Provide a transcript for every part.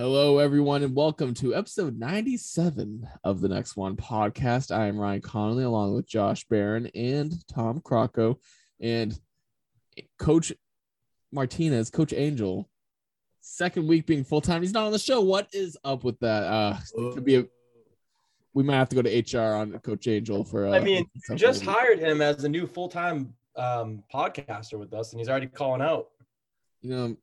Hello, everyone, and welcome to episode 97 of the Next One podcast. I am Ryan Connolly along with Josh Barron and Tom Crocco and Coach Martinez, Coach Angel. Second week being full time. He's not on the show. What is up with that? Uh, could be a, we might have to go to HR on Coach Angel for. Uh, I mean, just hired him as a new full time um, podcaster with us, and he's already calling out. You know,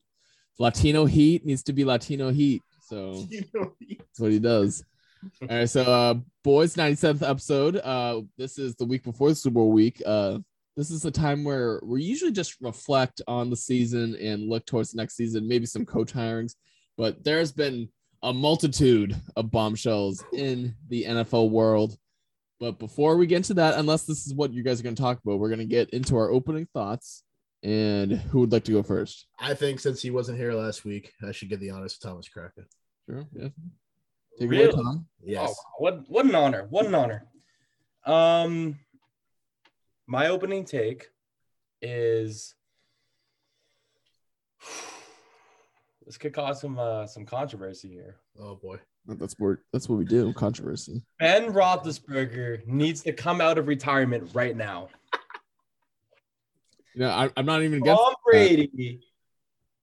Latino Heat needs to be Latino Heat. So that's what he does. All right, so uh boys, 97th episode. Uh this is the week before the Super Bowl week. Uh this is the time where we usually just reflect on the season and look towards the next season, maybe some coach hirings, but there's been a multitude of bombshells in the NFL world. But before we get into that, unless this is what you guys are going to talk about, we're going to get into our opening thoughts. And who would like to go first? I think since he wasn't here last week, I should give the honors to Thomas Kraken. Sure. Yeah. Take Really? away, Tom. Yes. Oh, what what an honor! What an honor. Um, my opening take is this could cause some uh, some controversy here. Oh boy. That's what that's what we do. Controversy. Ben Roethlisberger needs to come out of retirement right now. You know, I, I'm not even against. Tom Brady,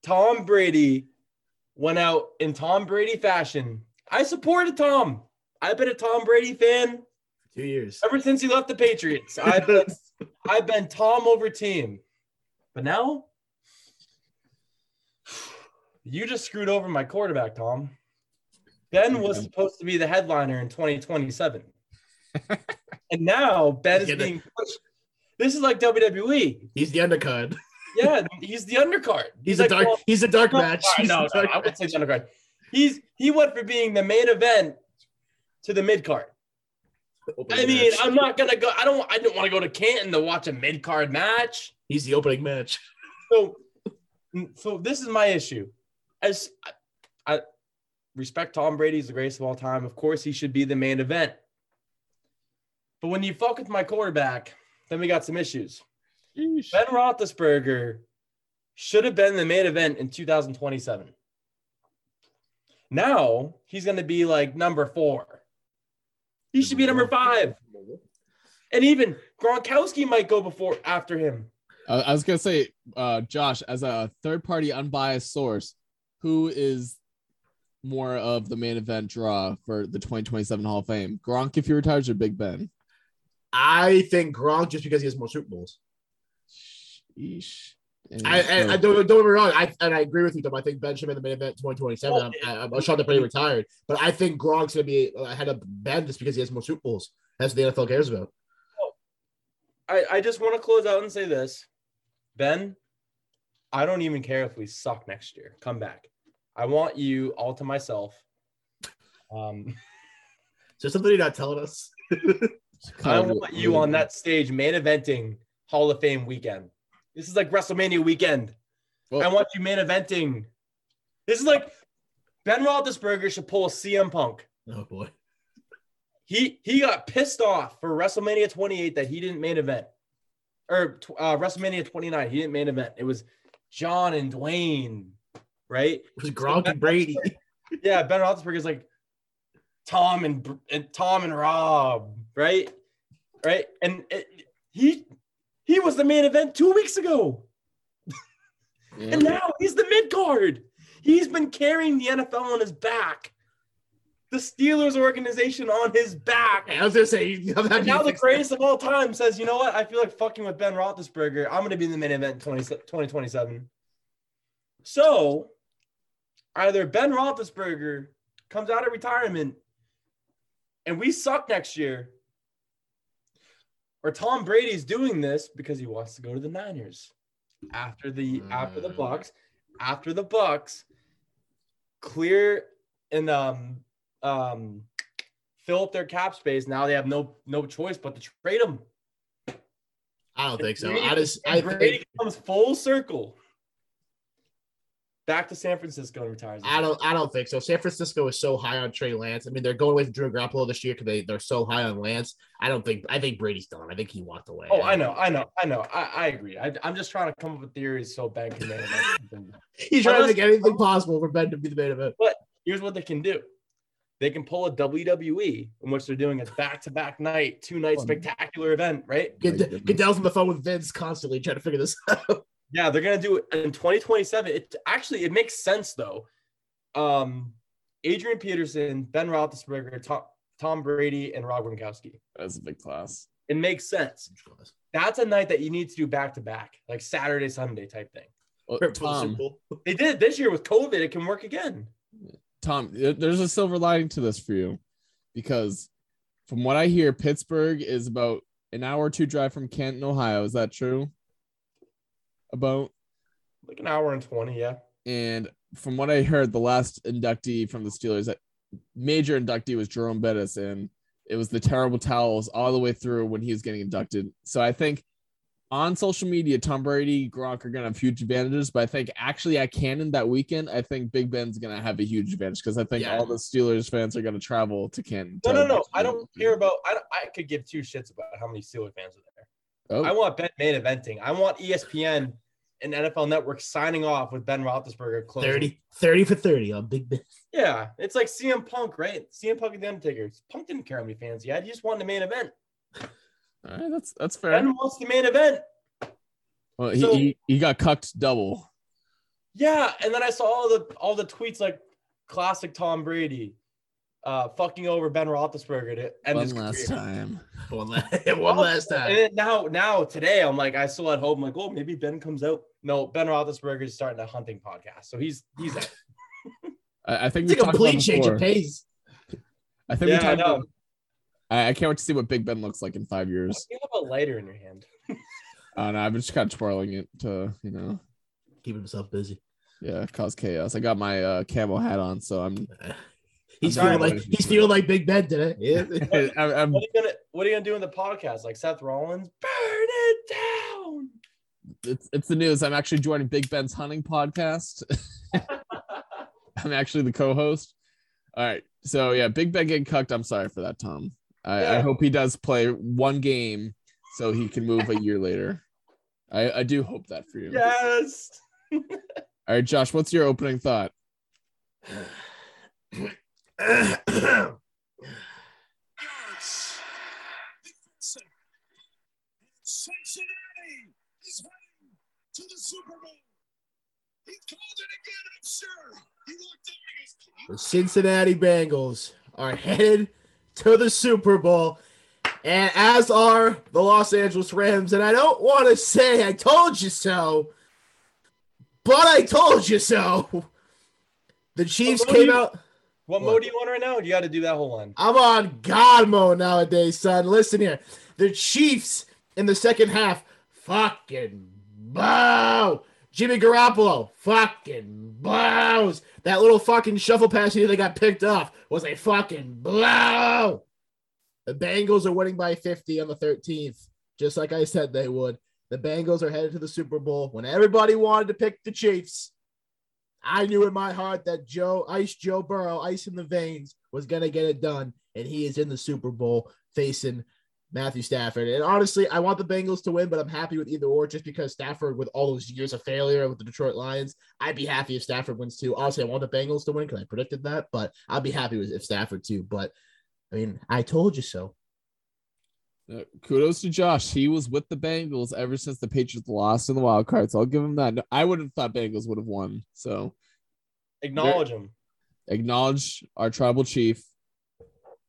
Tom Brady went out in Tom Brady fashion. I supported Tom. I've been a Tom Brady fan Two years. ever since he left the Patriots. I've been, I've been Tom over team. But now, you just screwed over my quarterback, Tom. Ben was supposed to be the headliner in 2027. and now Ben is being pushed. This is like WWE. He's the undercard. Yeah, he's the undercard. He's, like, a dark. well, he's a dark match. He's no, a no, I would say the undercard. He's he went for being the main event to the mid card. I mean, match. I'm not gonna go. I don't. I didn't want to go to Canton to watch a mid card match. He's the opening match. So, so this is my issue. As I, I respect Tom Brady, he's the greatest of all time. Of course, he should be the main event. But when you fuck with my quarterback, then we got some issues. Ben Roethlisberger should have been the main event in 2027. Now he's going to be like number four. He should be number five. And even Gronkowski might go before after him. I, I was gonna say, uh, Josh, as a third-party unbiased source, who is more of the main event draw for the 2027 Hall of Fame? Gronk if he retires or Big Ben? I think Gronk just because he has more Super Bowls. Sheesh. I, I, I don't, don't get me wrong. I and I agree with you, Tom. I think Ben should be in the main event 2027. Well, I'm, I'm, I'm shocked that Brady retired, but I think Gronk's gonna be ahead of Ben just because he has more Super Bowls. That's what the NFL cares about. I, I just want to close out and say this Ben, I don't even care if we suck next year. Come back. I want you all to myself. Um, Is there something you're not telling us? I want you on that stage main eventing Hall of Fame weekend. This is like WrestleMania weekend. Well- I want you main eventing. This is like Ben Roethlisberger should pull a CM Punk. Oh boy. He he got pissed off for WrestleMania 28 that he didn't main event, or uh, WrestleMania 29 he didn't main event. It was John and Dwayne, right? It was Gronk and Brady. Yeah, Ben Roethlisberger is like Tom and, and Tom and Rob, right? Right, and it, he he was the main event two weeks ago, Yeah. and now he's the mid card. He's been carrying the NFL on his back, the Steelers organization on his back. I was say know, that And now the greatest of all time says, you know what? I feel like fucking with Ben Roethlisberger. I'm going to be in the main event in 20, 2027. So either Ben Roethlisberger comes out of retirement and we suck next year, or Tom Brady's doing this because he wants to go to the Niners after the after the Mm. Bucks, after the Bucks clear and um um fill up their cap space. Now they have no no choice but to trade him. I don't think so. Brady- I just I Brady think comes full circle back to San Francisco and retires. I don't I don't think so. San Francisco is so high on Trey Lance. I mean, they're going away from Drew Garoppolo this year because they they're so high on Lance. I don't think I think Brady's done. I think he walked away. Oh, I know, I know, I know. I, I agree. I, I'm just trying to come up with theories so Ben can main event. He's trying to make anything possible for Ben to be the main event. But here's what they can do. They can pull a WWE in which they're doing a back-to-back night, two-night spectacular event, right? Good- My goodness. Goodell's on the phone with Vince constantly trying to figure this out. Yeah, they're gonna do it in 2027. It actually it makes sense though. Um, Adrian Peterson, Ben Roethlisberger, Tom, Tom Brady, and Rob Gronkowski. That's a big class. It makes sense. That's a night that you need to do back to back, like Saturday, Sunday type thing. Well, For- for the Super Tom, They did it this year with COVID. It can work again. Tom, there's a silver lining to this for you, because from what I hear, Pittsburgh is about an hour or two drive from Canton, Ohio. Is that true? About Like an hour and 20, yeah. and from what I heard, the last inductee from the Steelers, that major inductee was Jerome Bettis, and it was the terrible towels all the way through when he was getting inducted. So I think on social media, Tom Brady, Gronk are gonna have huge advantages, but I think actually at Canton that weekend, I think Big Ben's gonna have a huge advantage because I think Yeah. all the Steelers fans are gonna travel to Canton. No, to no, no. I don't care about. I, don't- I could give two shits about how many Steelers fans are there. Oh, I want Ben main eventing. I want ESPN and NFL Network signing off with Ben Roethlisberger closing. 30, 30 for 30 on Big Ben. Yeah, it's like CM Punk, right? CM Punk and the Undertaker. Punk didn't care how many fans he had. He just wanted the main event. all right, that's that's fair. Ben wants the main event. Well, he, So- he, he got cucked double. Yeah, and then I saw all the all the tweets like classic Tom Brady, uh, fucking over Ben Roethlisberger to end his One last career. time. One last, one last And time. then now, now today, I'm like, I still had hope. I'm like, oh, maybe Ben comes out. No, Ben Roethlisberger is starting a hunting podcast, so he's he's out. I, I think It's a we talked about complete change before. of pace. I think Yeah, we I talked know. about- I, I can't wait to see what Big Ben looks like in five years. You have a lighter in your hand. Uh, no, I'm just kind of twirling it to, you know, Keeping himself busy. yeah, cause chaos. I got my uh, camo hat on, so I'm, He's feeling like he's feeling like Big Ben today. Yeah. I'm, I'm What are you gonna What are you gonna do in the podcast? Like Seth Rollins, burn it down. it's, it's the news. I'm actually joining Big Ben's hunting podcast. I'm actually the co-host. All right, so yeah, Big Ben getting cucked. I'm sorry for that, Tom. I, I hope he does play one game so he can move a year later. I, I do hope that for you. yes. All right, Josh, what's your opening thought? Cincinnati is heading to the Super Bowl. He called it again, I'm sure. He looked at me and the Cincinnati Bengals are headed to the Super Bowl, and as are the Los Angeles Rams. And I don't want to say I told you so, but I told you so. The Chiefs came out. What, What? mode do you want right now? You got to do that whole one. I'm on God mode nowadays, son. Listen here. The Chiefs in the second half, fucking bow. Jimmy Garoppolo, fucking blows. That little fucking shuffle pass here that got picked off was a fucking blow. The Bengals are winning by 50 on the 13th, just like I said they would. The Bengals are headed to the Super Bowl when everybody wanted to pick the Chiefs. I knew in my heart that Joe, Ice Joe Burrow, Ice in the Veins, was to get it done. And he is in the Super Bowl facing Matthew Stafford. And honestly, I want the Bengals to win, but I'm happy with either or just because Stafford, with all those years of failure with the Detroit Lions, I'd be happy if Stafford wins too. Honestly, I want the Bengals to win because I predicted that, but I'd be happy with if Stafford too. But I mean, I told you so. Kudos to Josh. He was with the Bengals ever since the Patriots lost in the wild card. So I'll give him that. No, I would have thought Bengals would have won. So Acknowledge him. acknowledge our tribal chief.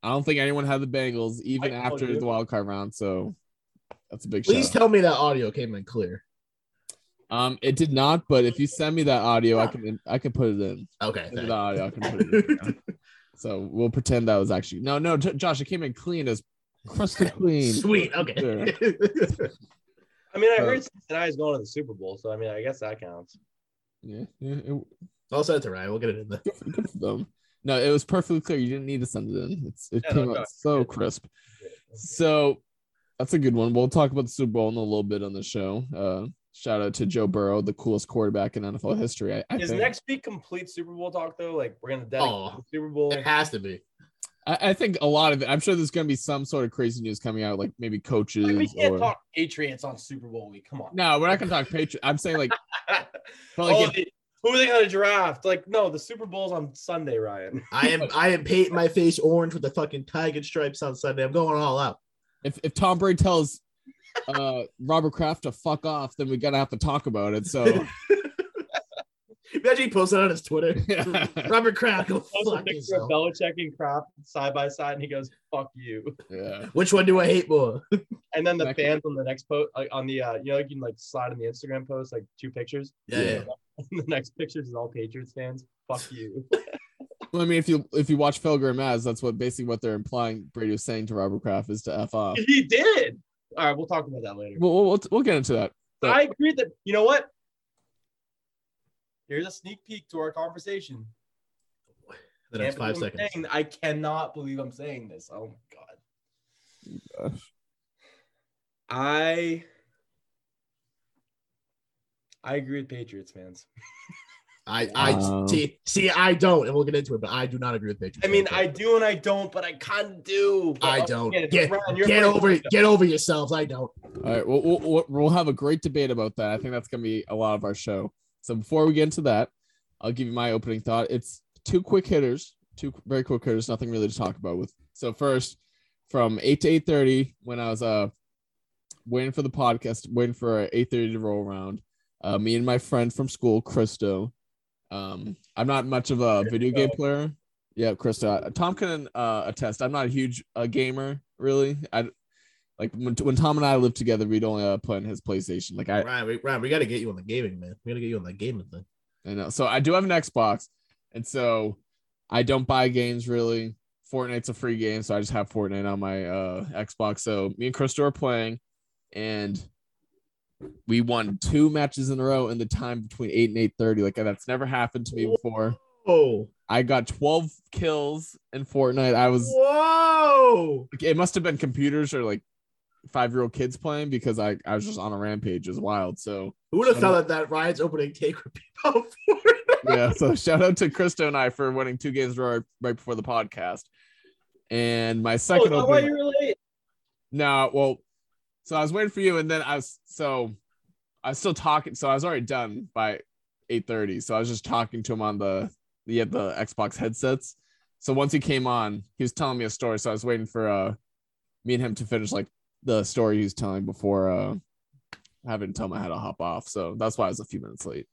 I don't think anyone had the Bengals even I after you. the wild card round. So that's a big Please shout. tell me that audio came in clear. um, it did not, but if you send me that audio, I can I can put it in. Okay. Send me thank the audio, I can put it in. So we'll pretend that was actually no, no, J- Josh. It came in clean as crystal you. clean. Sweet. Okay. I mean, I Uh, heard Cincinnati's going to the Super Bowl, so I mean, I guess that counts. Yeah, yeah, it, I'll send it to Ryan. We'll get it in there. good, for, them. No, it was perfectly clear. You didn't need to send it in. It's it Yeah, came no, out so good. crisp. So that's a good one. We'll talk about the Super Bowl in a little bit on the show. Uh, shout out to Joe Burrow, the coolest quarterback in NFL history. I, I Is think. next week complete Super Bowl talk though? Like we're gonna dedicate Oh. the Super Bowl. It has to be. I, I think a lot of it. I'm sure there's going to be some sort of crazy news coming out, like maybe coaches. Like, we can't or... talk Patriots on Super Bowl week. Come on. No, we're not going to talk Patriots. I'm saying like, but like oh, if- the, Who are they gonna draft? Like, no, the Super Bowl's on Sunday, Ryan. I am I am painting my face orange with the fucking tiger stripes on Sunday. I'm going all out. If if Tom Brady tells uh Robert Kraft to fuck off, then we gotta have to talk about it. So Imagine he posted on his Twitter. Robert Kraft, go Post a fuck picture yourself. of Belichick and Kraft side by side, and he goes, "Fuck you." yeah. Which one do I hate more? And then the Next- fans on the next post, like on the, uh, you know, you can like slide in the Instagram post, like two pictures. Yeah, yeah. the next pictures is all Patriots fans. Fuck you. Well, I mean, if you if you watch Felger and Maz, that's what basically what they're implying. Brady was saying to Robert Kraft is to f off. he did. All right, we'll talk about that later. We'll, we'll, we'll, we'll get into that. but- I agree that you know what. Here's a sneak peek to our conversation. The next five seconds. saying- I cannot believe I'm saying this. Oh my god. Gosh. I I agree with Patriots fans. I I Wow. see see I don't, and we'll get into it, but I do not agree with Patriots. I mean, fans. I do and I don't, but I kind of do. I don't. again, Get, Ryan, get over catch up. get over yourselves. I don't. All right, we'll, we'll, we'll- we'll have a great debate about that. I think that's going to be a lot of our show. So before we get into that, I'll give you my opening thought. It's two quick hitters, two very quick hitters, nothing really to talk about with. So first, from 8 to 8.30, when I was uh waiting for the podcast, waiting for 8.30 to roll around, uh, me and my friend from school, Christo, um, I'm not much of a video game player. Yeah, Krista. Tom can uh, attest. I'm not a huge uh, gamer, really. I like when, when Tom and I lived together, we'd only uh, play on his PlayStation. Like I, Ryan, we, Ryan, we got to get you on the gaming, man. We got to get you on the gaming thing. I know. So I do have an Xbox, and so I don't buy games really. Fortnite's a free game, so I just have Fortnite on my uh, Xbox. So me and Krista are playing, and we won two matches in a row in the time between eight and eight thirty. Like that's never happened to me before. Oh, I got twelve kills in Fortnite. I was whoa! it must have been computers or like five year old kids playing because I, I was just on a rampage. It was wild. So Who would have thought that that Ryan's opening take would be about Fortnite? yeah. So shout out to Krista and I for winning two games right, right before the podcast. And my Oh, second is that why opening, you were late? no, well, so I was waiting for you, and then I was so I was still talking. So I was already done by eight thirty. So I was just talking to him on the he had the Xbox headsets. So once he came on, he was telling me a story. So I was waiting for uh me and him to finish like the story he was telling before uh having to tell him I had to hop off. So that's why I was a few minutes late.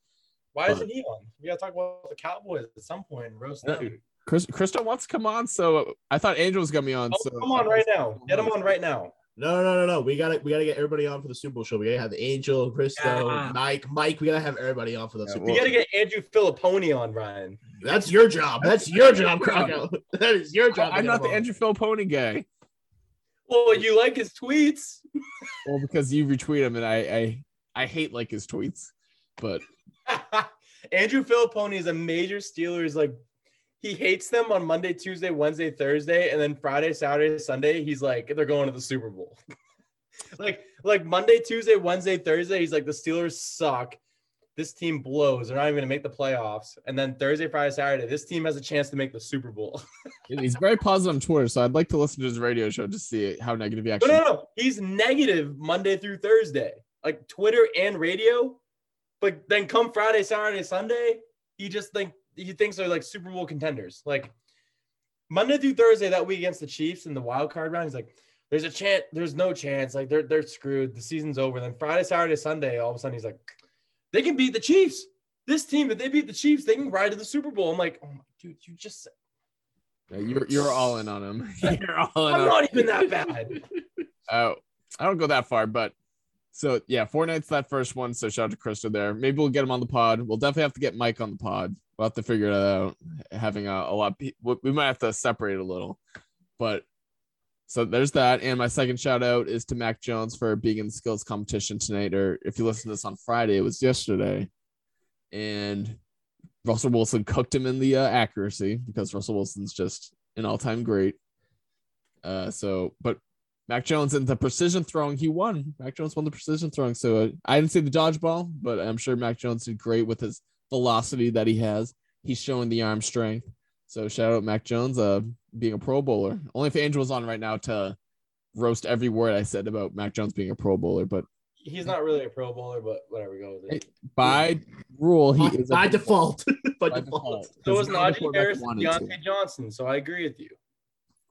Why isn't he on? We gotta talk about the Cowboys at some point and roast Yeah, them. Chris Krista wants to come on, so I thought Angel was gonna be on. Oh, so come on right now. Get him on right now. No, no, no, no. We gotta we gotta get everybody on for the Super Bowl show. We gotta have Angel, Christo, Yeah. Mike, Mike. We gotta have everybody on for the Yeah, Super We Bowl. well- gotta get Andrew Fillipponi on, Ryan. That's your job. That's your job, Crocco. That is your job. I'm not the on. Andrew Fillipponi guy. Well, you like his tweets. Well, because you retweet him, and I I I hate like his tweets, but Andrew Fillipponi is a major Steelers like he hates them on Monday, Tuesday, Wednesday, Thursday, and then Friday, Saturday, Sunday. He's like they're going to the Super Bowl. like like Monday, Tuesday, Wednesday, Thursday. He's like the Steelers suck. This team blows. They're not even gonna make the playoffs. And then Thursday, Friday, Saturday, this team has a chance to make the Super Bowl. he's very positive on Twitter. So I'd like to listen to his radio show to see how negative he actually. no, no, no. He's negative Monday through Thursday, like Twitter and radio. But then come Friday, Saturday, Sunday, he just think he thinks they're like Super Bowl contenders. Like Monday through Thursday that week against the Chiefs in the wild card round, he's like, "There's a chance. There's no chance. Like they're they're screwed. The season's over." Then Friday, Saturday, Sunday, all of a sudden he's like, "They can beat the Chiefs. This team, if they beat the Chiefs, they can ride to the Super Bowl." I'm like, "Oh my dude, you just said Yeah, you're you're all in on them. you're all in I'm on. not even that bad." Oh, I don't go that far, but so yeah, Fortnite that first one. So shout out to Krista there. Maybe we'll get him on the pod. We'll definitely have to get Mike on the pod. We'll have to figure it out. Having a, a lot, of pe- we we might have to separate a little, but so there's that. And my second shout out is to Mac Jones for being in the skills competition tonight. Or if you listen to this on Friday, it was yesterday, and Russell Wilson cooked him in the uh, accuracy because Russell Wilson's just an all-time great. Uh, so, but Mac Jones in the precision throwing, he won. Mac Jones won the precision throwing. So uh, I didn't see the dodgeball, but I'm sure Mac Jones did great with his velocity that he has. He's showing the arm strength. So shout out Mac Jones, uh, being a Pro Bowler. Only if Angel was on right now to roast every word I said about Mac Jones being a Pro Bowler, but he's not really a Pro Bowler, but whatever, go with it. By rule, he by, is a by default. by, By default. default. So is Because none of the Najee Harris and wanted to. Diontae Johnson. So I agree with you.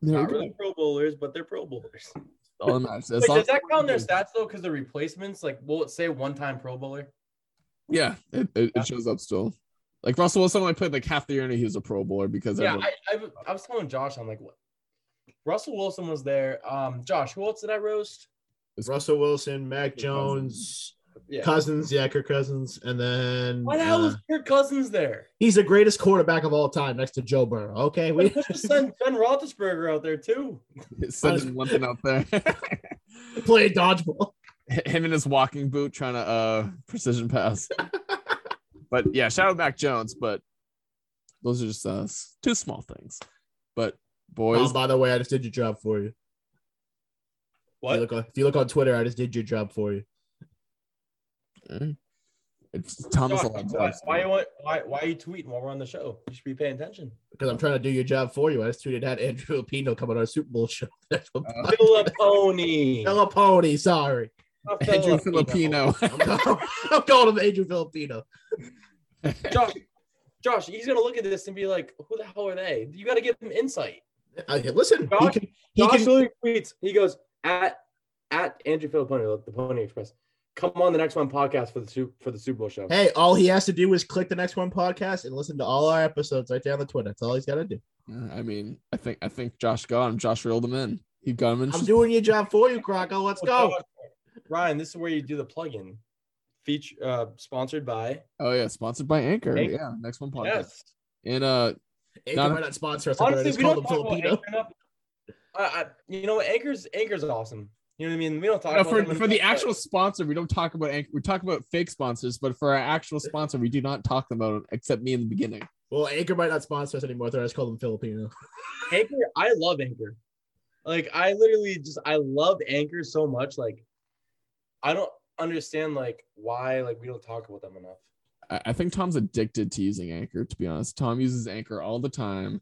There Not you really. Pro Bowlers, but they're Pro Bowlers. All that matters. Wait, does that count their stats though? Because the replacements, like, will it say one-time Pro Bowler? Yeah, it, it, Yeah. it shows up still. Like Russell Wilson only played like half the year and he was a Pro Bowler because Yeah, everyone- I, I, I was telling Josh, I'm like, what? Russell Wilson was there. Um, Josh, who else did I roast? Russell Wilson, Mac Jones, Yeah. Cousins, yeah, Kirk Cousins, and then Why the hell uh, was Kirk Cousins there? he's the greatest quarterback of all time next to Joe Burrow. Okay, We we could just send Ben Roethlisberger out there too. sending one thing out there. play dodgeball. Him in his walking boot trying to uh precision pass. but yeah, shout out Mac Jones, but those are just uh two small things. But boys, Oh, by the way, I just did your job for you. If you, What? look on, if you look on Twitter, I just did your job for you. eh, it's Thomas Josh, a why, why, you want- why, why are you tweeting while we're on the show? You should be paying attention. Because I'm trying to do your job for you. I just tweeted at Andrew Filipino coming on our Super Bowl show. That's what Uh, Fillipponi. Hello, Pony. Sorry. Not Andrew Filipino. I'm calling, I'm calling him Andrew Filipino. Josh, Josh, he's gonna look at this and be like, "Who the hell are they?" You got to give him insight. Uh, I, listen, he Josh- can, he Josh can, tweets. He goes at at Andrew Fillipponi, the Pony Express. Come on the next one podcast for the for the Super Bowl show. hey, all he has to do is click the next one podcast and listen to all our episodes right there on the Twitter. That's all he's got to do. Uh, I mean, I think I think Josh got him. Josh reeled him in. He got him in. I'm doing your job for you, Crocco. Let's oh, go. Josh, Ryan, this is where you do the plug-in. Feature uh, sponsored by Oh yeah, sponsored by Anchor. Anchor. Yeah, next one podcast. yes. And uh, Anchor Not- might not sponsor us. I Honestly, just we called don't talk about Filipino. Anchor. I, I, you know what? Anchor's Anchor's awesome. You know what I mean? We don't talk no, about for for the actual sponsor, we don't talk about Anchor. We talk about fake sponsors, but for our actual sponsor, we do not talk about it except me in the beginning. Well, Anchor might not sponsor us anymore. So I just called them Filipino. Anchor, I love Anchor. Like I literally just I love Anchor so much. Like I don't understand like why like we don't talk about them enough. I, I think Tom's addicted to using Anchor. To be honest, Tom uses Anchor all the time.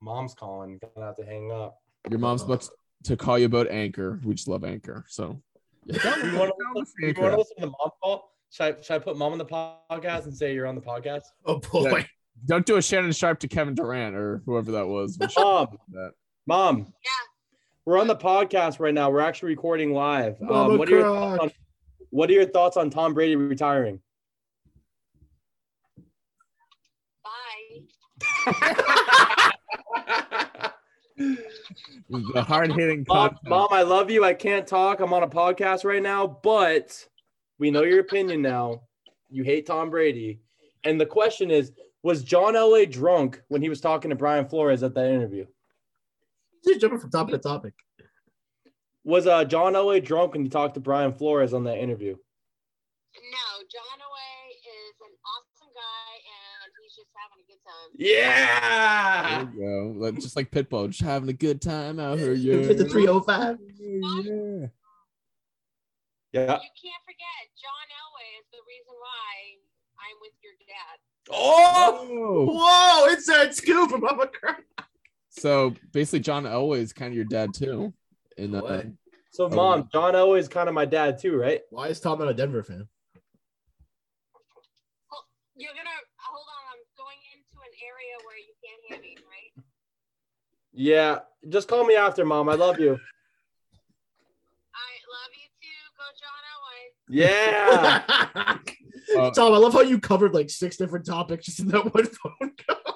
Mom's calling, gonna have to hang up. Your mom's about to call you about Anchor. We just love Anchor. So You want to you to listen to the mom call? Should I, should I put mom on the podcast and say you're on the podcast? Oh boy. Yeah. Don't do a Shannon Sharpe to Kevin Durant or whoever that was. Mom, that. mom. Yeah. We're on the podcast right now. We're actually recording live. Um, what are your thoughts on, what are your thoughts on Tom Brady retiring? Bye. The hard hitting Mom. Mom, I love you. I can't talk. I'm on a podcast right now, but we know your opinion now. You hate Tom Brady. And the question is Was John Elway drunk when he was talking to Brian Flores at that interview? Just jumping from topic to topic. Was uh, John Elway drunk when he talked to Brian Flores on that interview? No, John Elway is an awesome guy and he's just having a good time. Yeah. There you go. Like, just like Pitbull, just having a good time out here. Yeah. Hit the 305. Yeah. Yeah. You can't forget, John Elway is the reason why I'm with your dad. Oh, Oh. Whoa, inside scoop from Mama Croc. So basically, John Elway is kind of your dad too. In uh, What? so mom, John Elway is kind of my dad too, right? Why is Tom not a Denver fan? Well, you're gonna hold on. I'm going into an area where you can't hear me, right? Yeah. Just call me after, mom. I love you. I love you too. Go John Elway. Yeah. Uh, Tom, I love how you covered like six different topics just in that one phone call.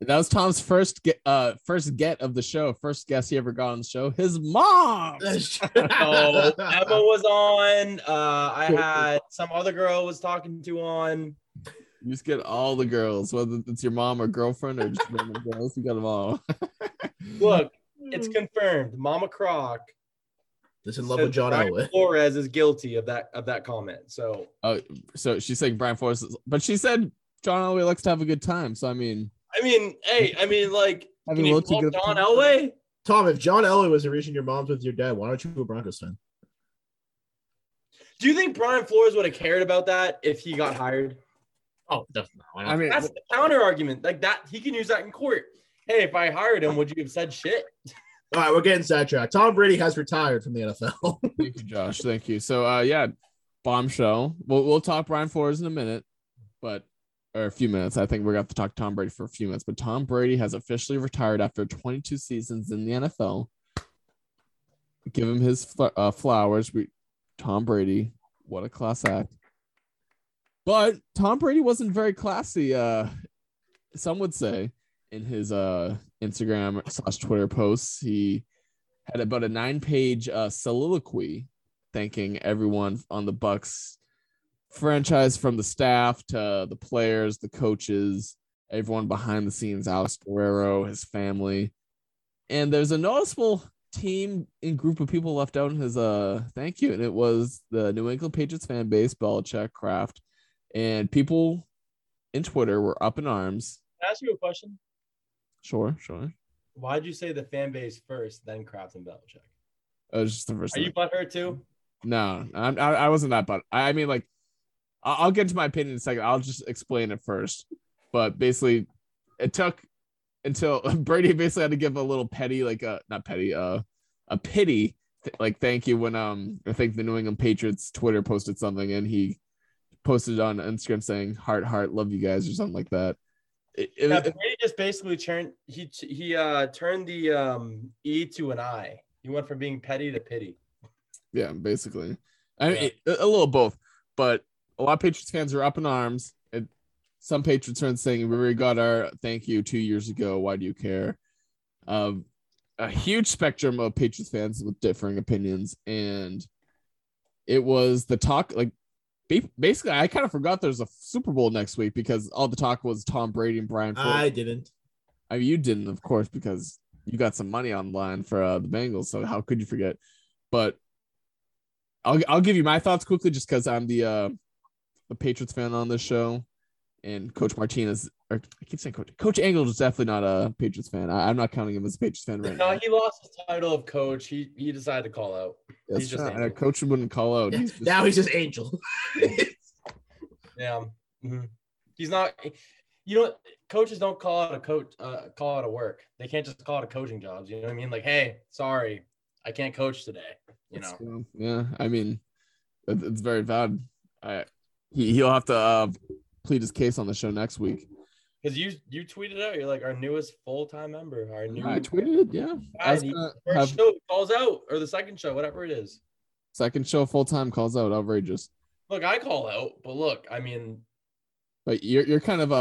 That was Tom's first get, uh first get of the show, first guest he ever got on the show. His mom. So Emma was on. Uh, I had some other girl was talking to on. You just get all the girls, whether it's your mom or girlfriend or just random girls. You got them all. Look, it's confirmed. Mama Croc This in love with said John Brian Elway. Flores is guilty of that of that comment. So Oh, so she's saying Brian Flores, is- but she said John Elway likes to have a good time. So I mean, I mean, hey, I mean, like, Having can you looked a call good John time. Elway? Tom, if John Elway was the reason your mom's with your dad, why aren't you a Broncos fan? Do you think Brian Flores would have cared about that if he got hired? Oh, definitely. I mean, That's the counter argument. Like that, he can use that in court. Hey, if I hired him, would you have said shit? All right, we're getting sidetracked. Tom Brady has retired from the NFL. Thank you, Josh. Thank you. So, uh, yeah, bombshell. We'll we'll talk Brian Flores in a minute, but or a few minutes. I think we're gonna have to talk Tom Brady for a few minutes. But Tom Brady has officially retired after 22 seasons in the NFL. Give him his fl- uh, flowers. We, Tom Brady, what a class act. But Tom Brady wasn't very classy. Uh, some would say in his uh Instagram slash Twitter posts, he had about a nine page uh, soliloquy thanking everyone on the Bucks franchise from the staff to the players, the coaches, everyone behind the scenes, Alex Guerrero, his family. And there's a noticeable team and group of people left out in his uh thank you. And it was the New England Patriots fan base, Belichick, Kraft, and people in Twitter were up in arms. Can I ask you a question? Sure, sure. Why'd you say the fan base first, then Kraft and Belichick? It was just the first Are you thing. butthurt too? No, I'm, I, I wasn't that, but I mean, like, I'll, get to my opinion in a second. I'll just explain it first. But basically, it took until Brady basically had to give a little petty, like, a not petty, uh, a pity, th- like, thank you when, um, I think the New England Patriots Twitter posted something and he posted on Instagram saying, heart, heart, love you guys, or something like that. It, it, Yeah, Brady just basically turned he he uh turned the um E to an I. He went from being petty to pity. Yeah, basically. I mean, Yeah. a little both, but a lot of Patriots fans are up in arms. And some Patriots fans saying, "We already got our thank you two years ago. Why do you care?" Um, a huge spectrum of Patriots fans with differing opinions, and it was the talk. Like, basically, I kind of forgot there's a Super Bowl next week because all the talk was Tom Brady and Brian. Flores. I didn't. I mean, you didn't, of course, because you got some money on line for uh, the Bengals. So how could you forget? But I'll I'll give you my thoughts quickly, just because I'm the uh, the Patriots fan on this show, and Coach Martinez, or I keep saying Coach Coach Angle is definitely not a Patriots fan. I, I'm not counting him as a Patriots fan right No, now. he lost his title of coach. He he decided to call out. That's he's just. A coach wouldn't call out. He's just- now he's just Angel. Yeah. mhm. He's not you know coaches don't call out a coach uh call out a work. They can't just call it a coaching jobs. You know what I mean? Like, hey, sorry, I can't coach today. You know. So, yeah, I mean, it's very valid. I he he'll have to uh, plead his case on the show next week. Because you you tweeted out, you're like our newest full time member, our new I tweeted it. Yeah, I was gonna first have show calls out or the second show, whatever it is. second show full time calls out outrageous. Look, I call out, but look, I mean, But you're you're kind of a,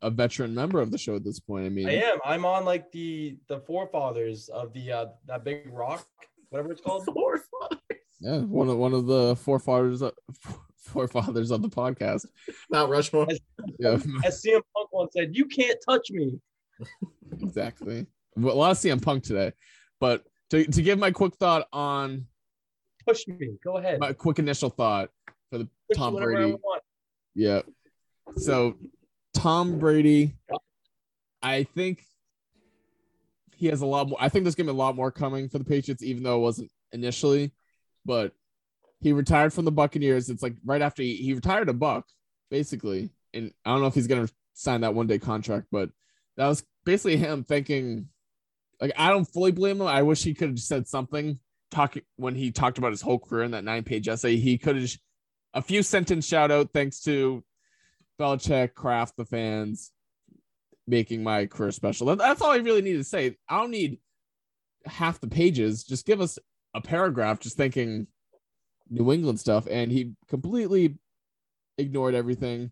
a, a veteran member of the show at this point. I mean, I am. I'm on like the the forefathers of the uh that big rock, whatever it's called. Forefathers. yeah, one of one of the forefathers of, forefathers of the podcast. Mount Rushmore. Yeah, As CM Punk once said, "You can't touch me." exactly. Well, a lot of CM Punk today, but to, to give my quick thought on Push me. Go ahead. my quick initial thought for the Push Tom Brady. want. Yeah. So Tom Brady, I think he has a lot more. I think there's gonna be a lot more coming for the Patriots, even though it wasn't initially. But he retired from the Buccaneers. It's like right after he, he retired a buck, basically. And I don't know if he's gonna sign that one day contract, but that was basically him thinking like I don't fully blame him. I wish he could have said something talking when he talked about his whole career in that nine page essay. He could have a few sentence shout out thanks to Belichick, Kraft, the fans, making my career special. That- That's all I really need to say. I don't need half the pages. Just give us a paragraph just thinking New England stuff. And he completely ignored everything.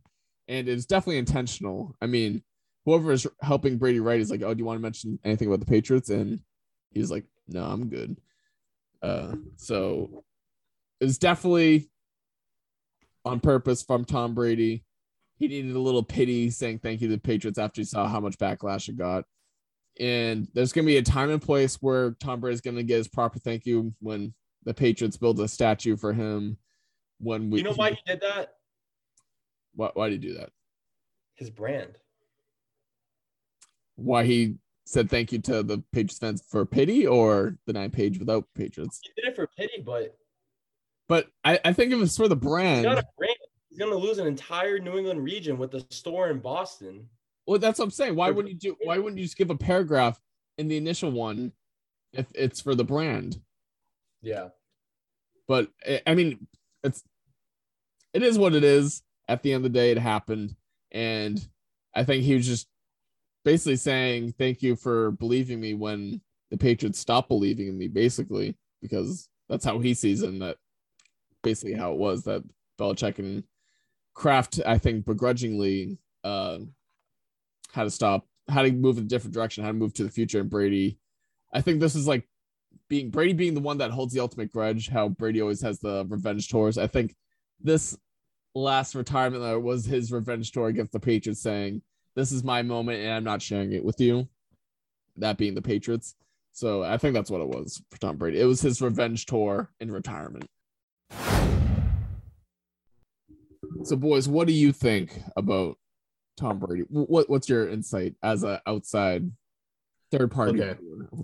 And it's definitely intentional. I mean, whoever is helping Brady write is like, oh, do you want to mention anything about the Patriots? And he's like, no, I'm good. Uh, so it's definitely on purpose from Tom Brady. He needed a little pity saying thank you to the Patriots after he saw how much backlash it got. And there's going to be a time and place where Tom Brady's going to get his proper thank you when the Patriots build a statue for him. When we, You know why he did that? why, why did he do that? His brand. Why he said thank you to the Patriots fans for pity or the nine page without Patriots? He did it for pity, but But I, I think it was for the he's brand. got a brand. He's gonna lose an entire New England region with a store in Boston. Well, that's what I'm saying. Why wouldn't you do? Why wouldn't you just give a paragraph in the initial one if it's for the brand? Yeah. But I- I mean, it's it is what it is. At the end of the day, it happened, and I think he was just basically saying thank you for believing me when the Patriots stopped believing in me, basically because that's how he sees it. And that basically how it was that Belichick and Kraft, I think, begrudgingly uh, had to stop, how to move in a different direction, how to move to the future. And Brady, I think this is like being Brady being the one that holds the ultimate grudge, how Brady always has the revenge tours. I think this last retirement letter was his revenge tour against the Patriots, saying, This is my moment and I'm not sharing it with you. That being the Patriots. So I think that's what it was for Tom Brady. It was his revenge tour in retirement. So, boys, what do you think about Tom Brady? What What's your insight as an outside third party? Okay.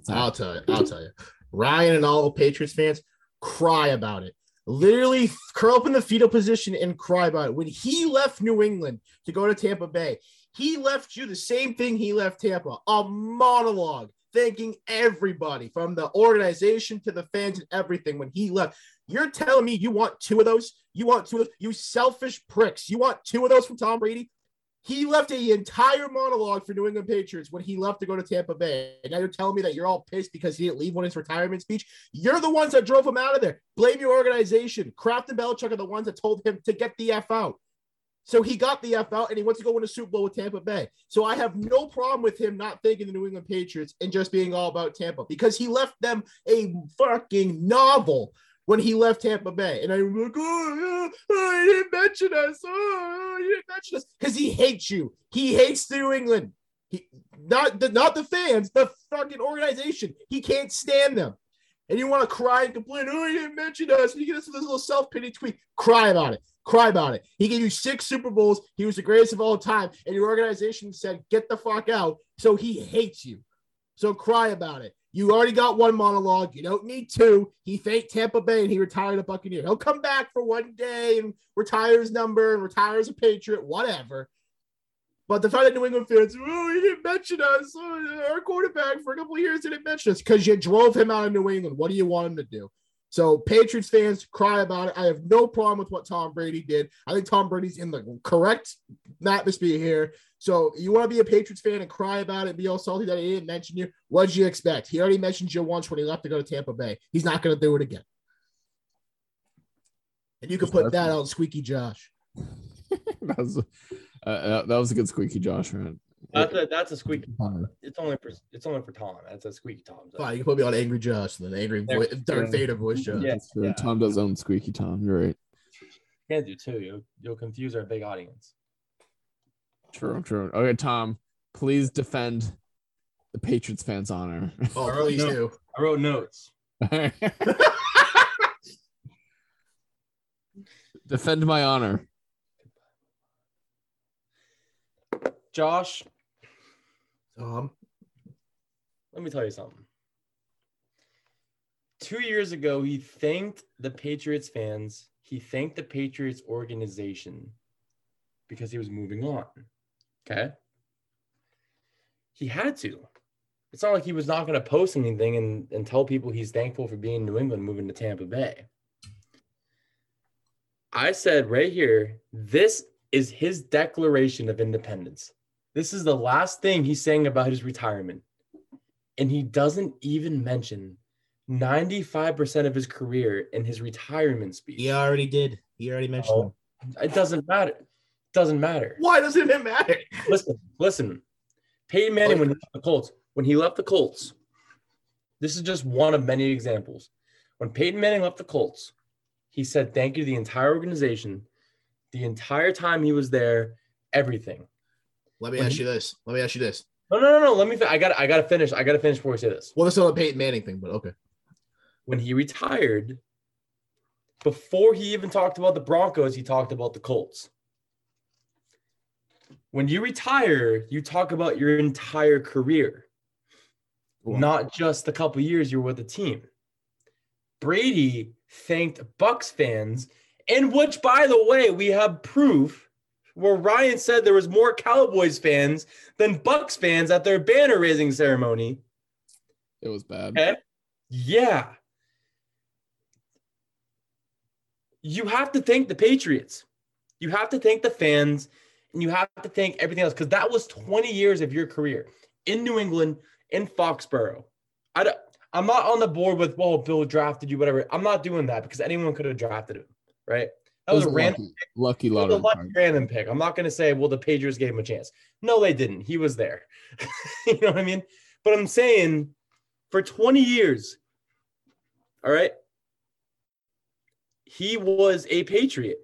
I'll tell you. I'll tell you. Ryan and all the Patriots fans cry about it. Literally curl up in the fetal position and cry about it. When he left New England to go to Tampa Bay, he left you the same thing he left Tampa a monologue thanking everybody from the organization to the fans and everything when he left. You're telling me you want two of those? You want two of those? You selfish pricks. You want two of those from Tom Brady? He left an entire monologue for New England Patriots when he left to go to Tampa Bay. And now you're telling me that you're all pissed because he didn't leave one his retirement speech. You're the ones that drove him out of there. Blame your organization. Kraft and Belichick are the ones that told him to get the F out. So he got the F out and he wants to go win a Super Bowl with Tampa Bay. So I have no problem with him not thinking the New England Patriots and just being all about Tampa because he left them a fucking novel when he left Tampa Bay. And I'm like, oh oh, oh, oh he didn't mention us. Oh, he didn't mention us because he hates you. He hates New England. He not the not the fans, the fucking organization. He can't stand them. And you want to cry and complain, oh, he didn't mention us. And you get us this little self-pity tweet. Cry about it. Cry about it. He gave you six Super Bowls. He was the greatest of all time. And your organization said, get the fuck out. So he hates you. So cry about it. You already got one monologue. You don't need two. He thanked Tampa Bay and he retired a Buccaneer. He'll come back for one day and retire his number and retire as a Patriot, whatever. But the fact that New England fans, oh, he didn't mention us. Oh, our quarterback for a couple of years didn't mention us because you drove him out of New England. What do you want him to do? So Patriots fans cry about it. I have no problem with what Tom Brady did. I think Tom Brady's in the correct atmosphere here. So you want to be a Patriots fan and cry about it, be all salty that he didn't mention you. What did you expect? He already mentioned you once when he left to go to Tampa Bay. He's not going to do it again. And you can put that on Squeaky Josh. that was uh, that was a good Squeaky Josh, right? That's a that's a squeaky. Tom. It's only for it's only for Tom. That's a squeaky Tom. So. Fine, you can put me on Angry Josh, and then Angry voice, Darth Vader voice Josh. Yeah, yeah. Tom does own Squeaky Tom. You're right. You can't do two. You'll you'll confuse our big audience. True, true. Okay, Tom, please defend the Patriots fans' honor. Oh, please notes. do. I wrote notes. defend my honor. Josh, Tom. let me tell you something. Two years ago, he thanked the Patriots fans, he thanked the Patriots organization because he was moving on. Okay. He had to. It's not like he was not going to post anything and, and tell people he's thankful for being in New England moving to Tampa Bay. I said right here, this is his declaration of independence. This is the last thing he's saying about his retirement. And he doesn't even mention 95% of his career in his retirement speech. He already did. He already mentioned Oh. It doesn't matter. Doesn't matter. Why doesn't it matter? Listen, listen. Peyton Manning, when he left the Colts, when he left the Colts, this is just one of many examples. When Peyton Manning left the Colts, he said thank you to the entire organization, the entire time he was there, everything. Let me When ask he- you this. Let me ask you this. No, no, no, no. Let me. I got. I got to finish. I got to finish before we say this. Well, it's not a Peyton Manning thing, but okay. When he retired, before he even talked about the Broncos, he talked about the Colts. When you retire, you talk about your entire career, Cool. not just the couple years you were with the team. Brady thanked Bucks fans, and which, by the way, we have proof where Ryan said there was more Cowboys fans than Bucks fans at their banner raising ceremony. It was bad. Okay. Yeah. You have to thank the Patriots. You have to thank the fans and you have to thank everything else because that was 20 years of your career in New England, in Foxborough. I don't, I'm not on the board with, well, Bill drafted you, whatever. I'm not doing that because anyone could have drafted him, right? That was, a random, lucky, lucky was a lottery. lucky random pick. I'm not going to say, well, the Patriots gave him a chance. No, they didn't. He was there. you know what I mean? But I'm saying for 20 years, all right, he was a Patriot.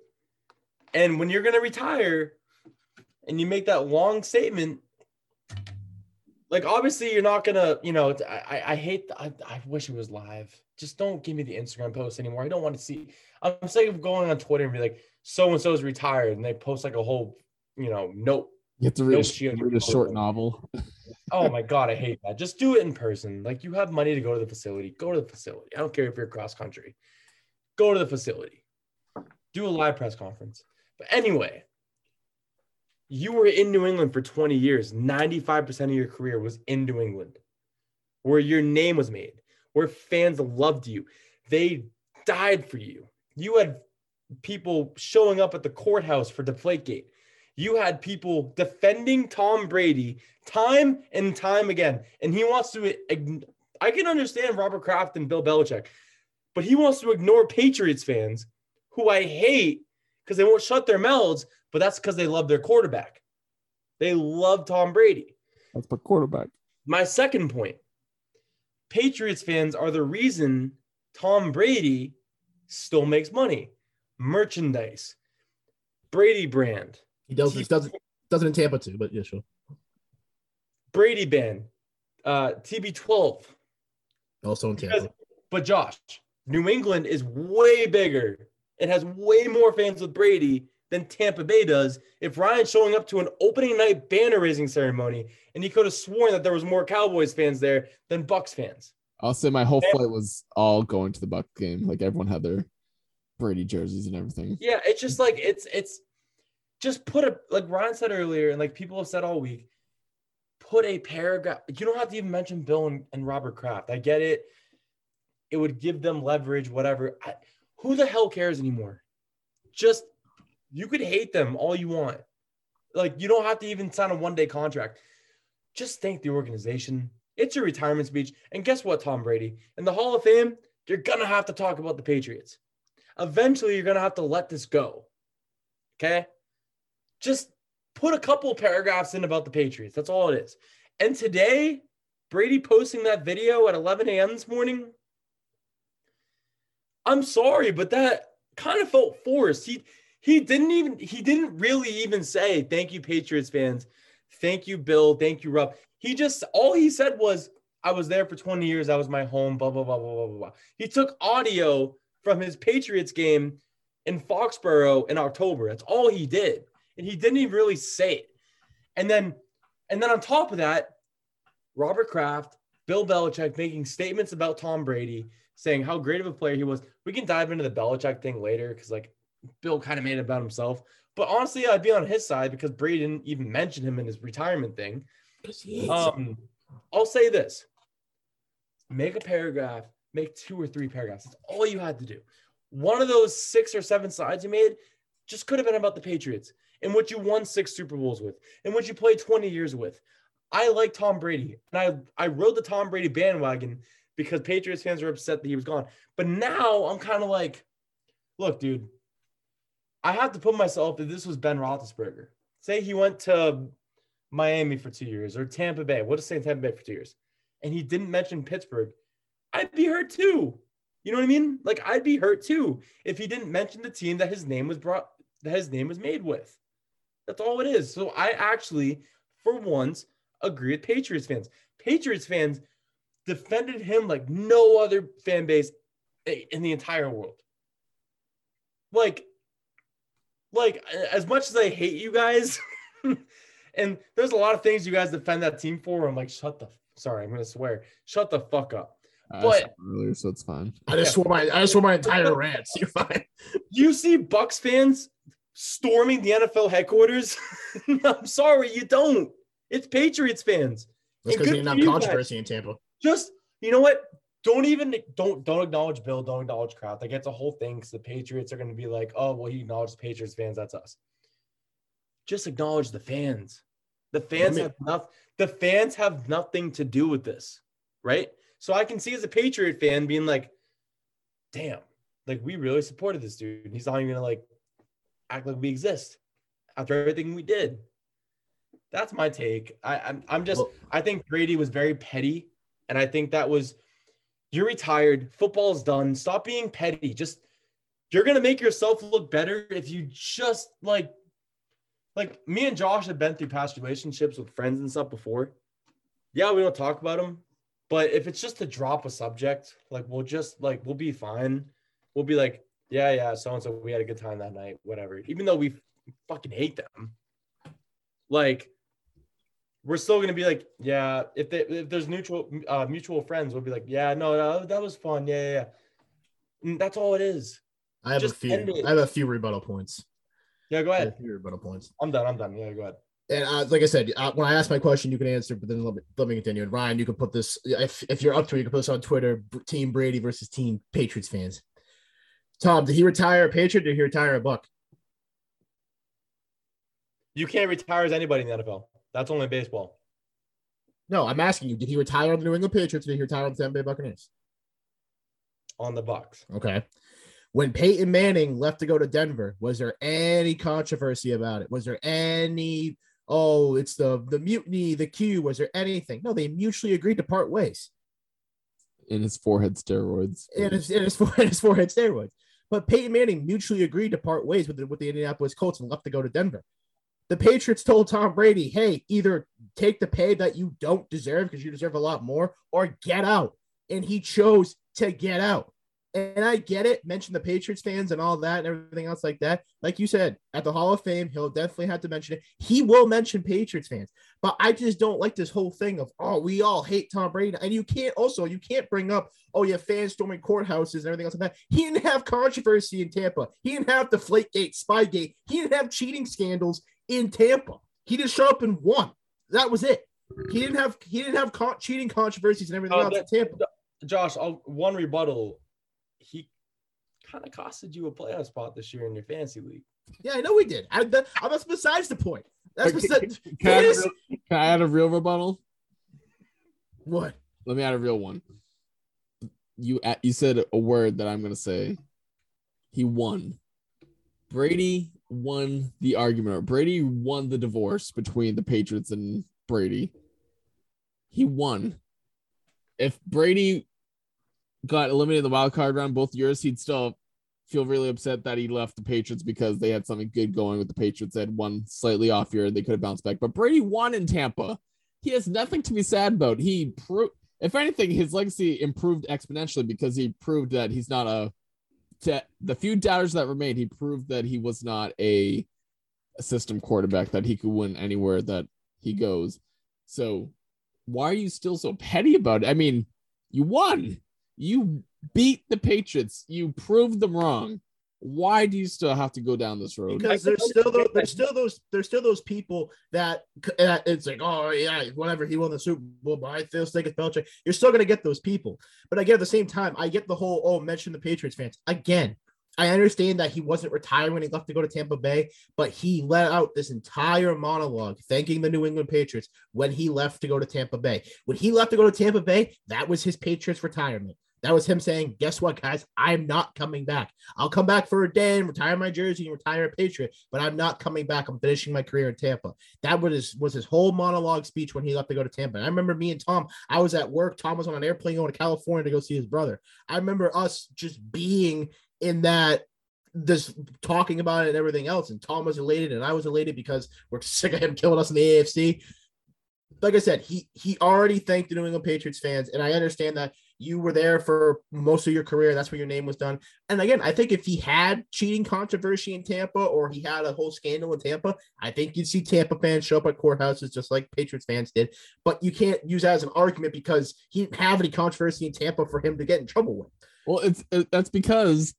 And when you're going to retire and you make that long statement, like obviously you're not gonna, you know, I, I- I hate, I, I wish it was live. Just don't give me the Instagram post anymore. I don't want to see. I'm sick of going on Twitter and be like, so and so is retired, and they post like a whole, you know, note. You have to read, a, read a short novel. Oh my god, I hate that. Just do it in person. Like you have money to go to the facility, go to the facility. I don't care if you're cross country. Go to the facility. Do a live press conference. But anyway, you were in New England for 20 years. 95% of your career was in New England, where your name was made, where fans loved you. They died for you. You had people showing up at the courthouse for Deflategate. You had people defending Tom Brady time and time again. And he wants to, I can understand Robert Kraft and Bill Belichick, but he wants to ignore Patriots fans who I hate because they won't shut their mouths, but that's because they love their quarterback. They love Tom Brady. That's my quarterback. My second point Patriots fans are the reason Tom Brady still makes money. Merchandise, Brady brand, He does this doesn't doesn't in Tampa too, but yeah, sure. Brady band, uh, TB12. Also in Because, Tampa. but Josh, New England is way bigger. It has way more fans with Brady than Tampa Bay does. If Ryan's showing up to an opening night banner raising ceremony, and he could have sworn that there was more Cowboys fans there than Bucks fans. I'll say my whole flight was all going to the Buck game. Like everyone had their Brady jerseys and everything. Yeah, it's just like it's it's just put a like Ryan said earlier, and like people have said all week, put a paragraph. You don't have to even mention Bill and, and Robert Kraft. I get it. It would give them leverage, whatever. I, who the hell cares anymore? Just you could hate them all you want. Like you don't have to even sign a one day contract. Just thank the organization. It's your retirement speech. And guess what, Tom Brady? In the Hall of Fame, you're gonna have to talk about the Patriots. Eventually, you're gonna have to let this go. Okay? Just put a couple paragraphs in about the Patriots. That's all it is. And today, Brady posting that video at 11 a.m. this morning. I'm sorry, but that kind of felt forced. He he didn't even he didn't really even say thank you, Patriots fans. Thank you, Bill. Thank you, Rob. He just all he said was, I was there for 20 years. That was my home, blah, blah, blah, blah, blah, blah, blah. He took audio from his Patriots game in Foxborough in October. That's all he did. And he didn't even really say it. And then, and then on top of that, Robert Kraft, Bill Belichick making statements about Tom Brady, saying how great of a player he was. We can dive into the Belichick thing later because like Bill kind of made it about himself. But honestly, I'd be on his side because Brady didn't even mention him in his retirement thing. Um, I'll say this: make a paragraph, make two or three paragraphs. That's all you had to do. One of those six or seven slides you made just could have been about the Patriots and what you won six Super Bowls with and what you played 20 years with. I like Tom Brady, and I I rode the Tom Brady bandwagon because Patriots fans were upset that he was gone. But now I'm kind of like, look, dude, I have to put myself if this was Ben Roethlisberger. Say he went to Miami for two years or Tampa Bay. What is saying Tampa Bay for two years? And he didn't mention Pittsburgh. I'd be hurt too. You know what I mean? Like I'd be hurt too if he didn't mention the team that his name was brought that his name was made with. That's all it is. So I actually, for once, agree with Patriots fans. Patriots fans defended him like no other fan base in the entire world. Like, like as much as I hate you guys, and there's a lot of things you guys defend that team for. I'm like, shut the sorry, I'm gonna swear, shut the fuck up. I But- earlier, so it's fine. I just swore my I just swore my entire rant. You're fine. You see Bucks fans storming the NFL headquarters. I'm sorry, you don't. It's Patriots fans. That's And because good you're for not you controversy in Tampa. Just you know what? Don't even don't don't acknowledge Bill, don't acknowledge Kraft. Like it's a whole thing because the Patriots are going to be like, oh well, he acknowledged the Patriots fans. That's us. Just acknowledge the fans. The fans have nothing. The fans have nothing to do with this, right? So I can see as a Patriot fan being like, damn, like we really supported this dude. He's not even gonna like act like we exist after everything we did. That's my take. I, I'm I'm just I think Brady was very petty, and I think that was you're retired. Football's done. Stop being petty. Just you're gonna make yourself look better if you just like like me and Josh have been through past relationships with friends and stuff before. Yeah, we don't talk about them, but if it's just to drop a subject, like we'll just like we'll be fine. We'll be like, yeah, yeah, so and so, we had a good time that night, whatever. Even though we fucking hate them, like we're still gonna be like, yeah. If they, if there's mutual uh, mutual friends, we'll be like, yeah, no, no, that was fun, yeah, yeah. yeah. And that's all it is. I have Just a few. I have a few rebuttal points. Yeah, go ahead. a few rebuttal points. I'm done. I'm done. Yeah, go ahead. And uh, like I said, uh, when I ask my question, you can answer, but then let me, let me continue. And Ryan, you can put this if, if you're up to it, you can put this on Twitter. Team Brady versus Team Patriots fans. Tom, did he retire a Patriot? Did he retire a Buck? You can't retire as anybody in the NFL. That's only baseball. No, I'm asking you. Did he retire on the New England Patriots? Or did he retire on the Tampa Bay Buccaneers? On the Bucks. Okay. When Peyton Manning left to go to Denver, was there any controversy about it? Was there any oh, it's the the mutiny, the Q? Was there anything? No, they mutually agreed to part ways. in his forehead steroids. In his, and his, forehead, his forehead steroids. But Peyton Manning mutually agreed to part ways with the, with the Indianapolis Colts and left to go to Denver. The Patriots told Tom Brady, hey, either take the pay that you don't deserve because you deserve a lot more or get out. And he chose to get out. And I get it, mention the Patriots fans and all that and everything else like that. Like you said, at the Hall of Fame, he'll definitely have to mention it. He will mention Patriots fans. But I just don't like this whole thing of, oh, we all hate Tom Brady. And you can't also, you can't bring up, oh, yeah, fans storming courthouses and everything else like that. He didn't have controversy in Tampa. He didn't have the Flakegate, Spygate. He didn't have cheating scandals in Tampa. He just showed up and won. That was it. He didn't have he didn't have con- cheating controversies and everything Oh, else that- in Tampa. Josh, I'll, one rebuttal. He kind of costed you a playoff spot this year in your fantasy league. Yeah, I know we did. I, that, uh, that's besides the point. That's Okay, besides, Can I, add a real, can I add a real rebuttal? what? Let me add a real one. You you said a word that I'm gonna say. He won. Brady won the argument. Or Brady won the divorce between the Patriots and Brady. He won. If Brady got eliminated in the wild card round both years, he'd still feel really upset that he left the Patriots because they had something good going with the Patriots. Had one slightly off year, they could have bounced back. But Brady won in Tampa. He has nothing to be sad about. He proved, if anything, his legacy improved exponentially because he proved that he's not a. To the few doubters that remained, he proved that he was not a, a system quarterback that he could win anywhere that he goes. So, why are you still so petty about it? I mean, you won. You beat the Patriots. You proved them wrong. Why do you still have to go down this road? Because there's still those, there's still those there's still those people that uh, it's like oh yeah whatever he won the Super Bowl but I still think it's Belichick. You're still gonna get those people, but again at the same time I get the whole oh mention the Patriots fans again. I understand that he wasn't retired when he left to go to Tampa Bay, but he let out this entire monologue thanking the New England Patriots when he left to go to Tampa Bay. When he left to go to Tampa Bay, that was his Patriots retirement. That was him saying, Guess what, guys? I'm not coming back. I'll come back for a day and retire my jersey and retire a Patriot, but I'm not coming back. I'm finishing my career in Tampa. That was his, was his whole monologue speech when he left to go to Tampa. And I remember me and Tom, I was at work. Tom was on an airplane going to California to go see his brother. I remember us just being in that this talking about it and everything else. And Tom was elated and I was elated because we're sick of him killing us in the AFC. Like I said, he he already thanked the New England Patriots fans, and I understand that you were there for most of your career. That's where your name was done. And again, I think if he had cheating controversy in Tampa or he had a whole scandal in Tampa, I think you'd see Tampa fans show up at courthouses just like Patriots fans did. But you can't use that as an argument because he didn't have any controversy in Tampa for him to get in trouble with. Well, it's it, that's because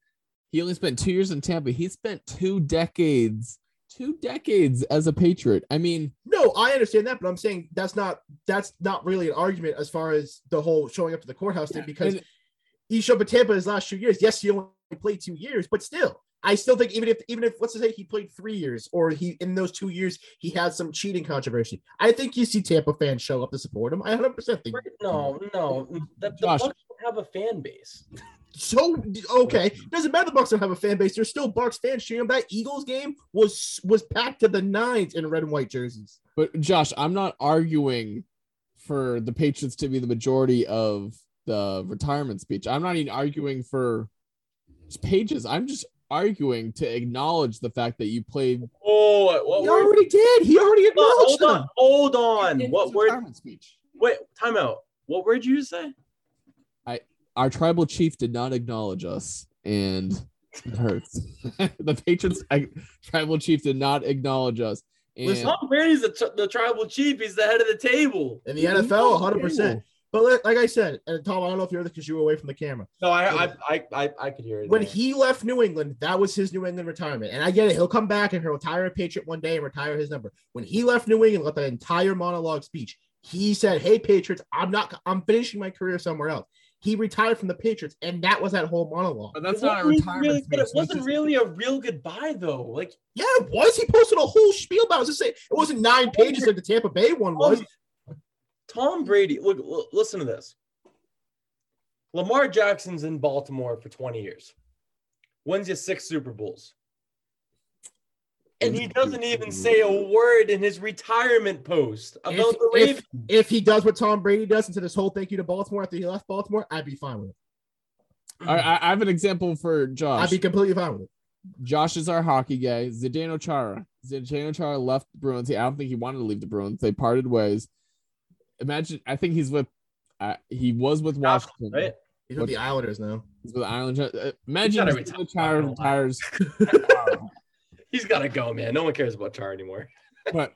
he only spent two years in Tampa. He spent two decades two decades as a Patriot. I mean, No, I understand that, but I'm saying that's not that's not really an argument as far as the whole showing up to the courthouse thing because and- he showed up at Tampa his last two years. Yes, he only played two years, but still, I still think even if even if let's say he played three years or he in those two years he had some cheating controversy, I think you see Tampa fans show up to support him. I 100 percent think. No, no. The, the Josh. Bucks don't have a fan base. So okay, doesn't matter. The Bucks don't have a fan base. There's still Bucks fans cheering. That Eagles game was was packed to the nines in red and white jerseys. but Josh, I'm not arguing for the Patriots to be the majority of the retirement speech. I'm not even arguing for pages. I'm just arguing to acknowledge the fact that you played Oh, what He word? already did. He already acknowledged Hold them. on, hold on. What his word? retirement speech. Wait, time out. What word did you say? Our tribal chief did not acknowledge us, and it hurts. the Patriots I, tribal chief did not acknowledge us. And Listen, Tom Brady's the, the tribal chief. He's the head of the table. In the NFL, 100. percent But li- like I said, and Tom, I don't know if you're this because you were away from the camera. No, I, I, I, I, I could hear it. When he left New England, that was his New England retirement. And I get it; he'll come back and he'll retire a Patriot one day and retire his number. When he left New England, let the entire monologue speech. He said, "Hey Patriots, I'm not. I'm finishing my career somewhere else." He retired from the Patriots, and that was that whole monologue. but that's It not a retirement Really, but it wasn't just- really a real goodbye, though. Like, Yeah, it was. He posted a whole spiel about it. Just say it wasn't nine pages like the Tampa Bay one was. Tom Brady. Look, l- listen to this. Lamar Jackson's in Baltimore for 20 years. Wins you six Super Bowls. And he doesn't even say a word in his retirement post about If- the Ravens. If he does what Tom Brady does into this whole thank you to Baltimore after he left Baltimore, I'd be fine with it. I, I I have an example for Josh. I'd be completely fine with it. Josh is our hockey guy. Zdeno Chara. Zdeno Chara left the Bruins. I don't think he wanted to leave the Bruins. They parted ways. Imagine, I think he's with, uh, he was with Washington. right? He's with the Islanders now. He's with the Island. Uh, imagine gotta Zdeno Chara retires. He's got to go, man. No one cares about Char anymore. but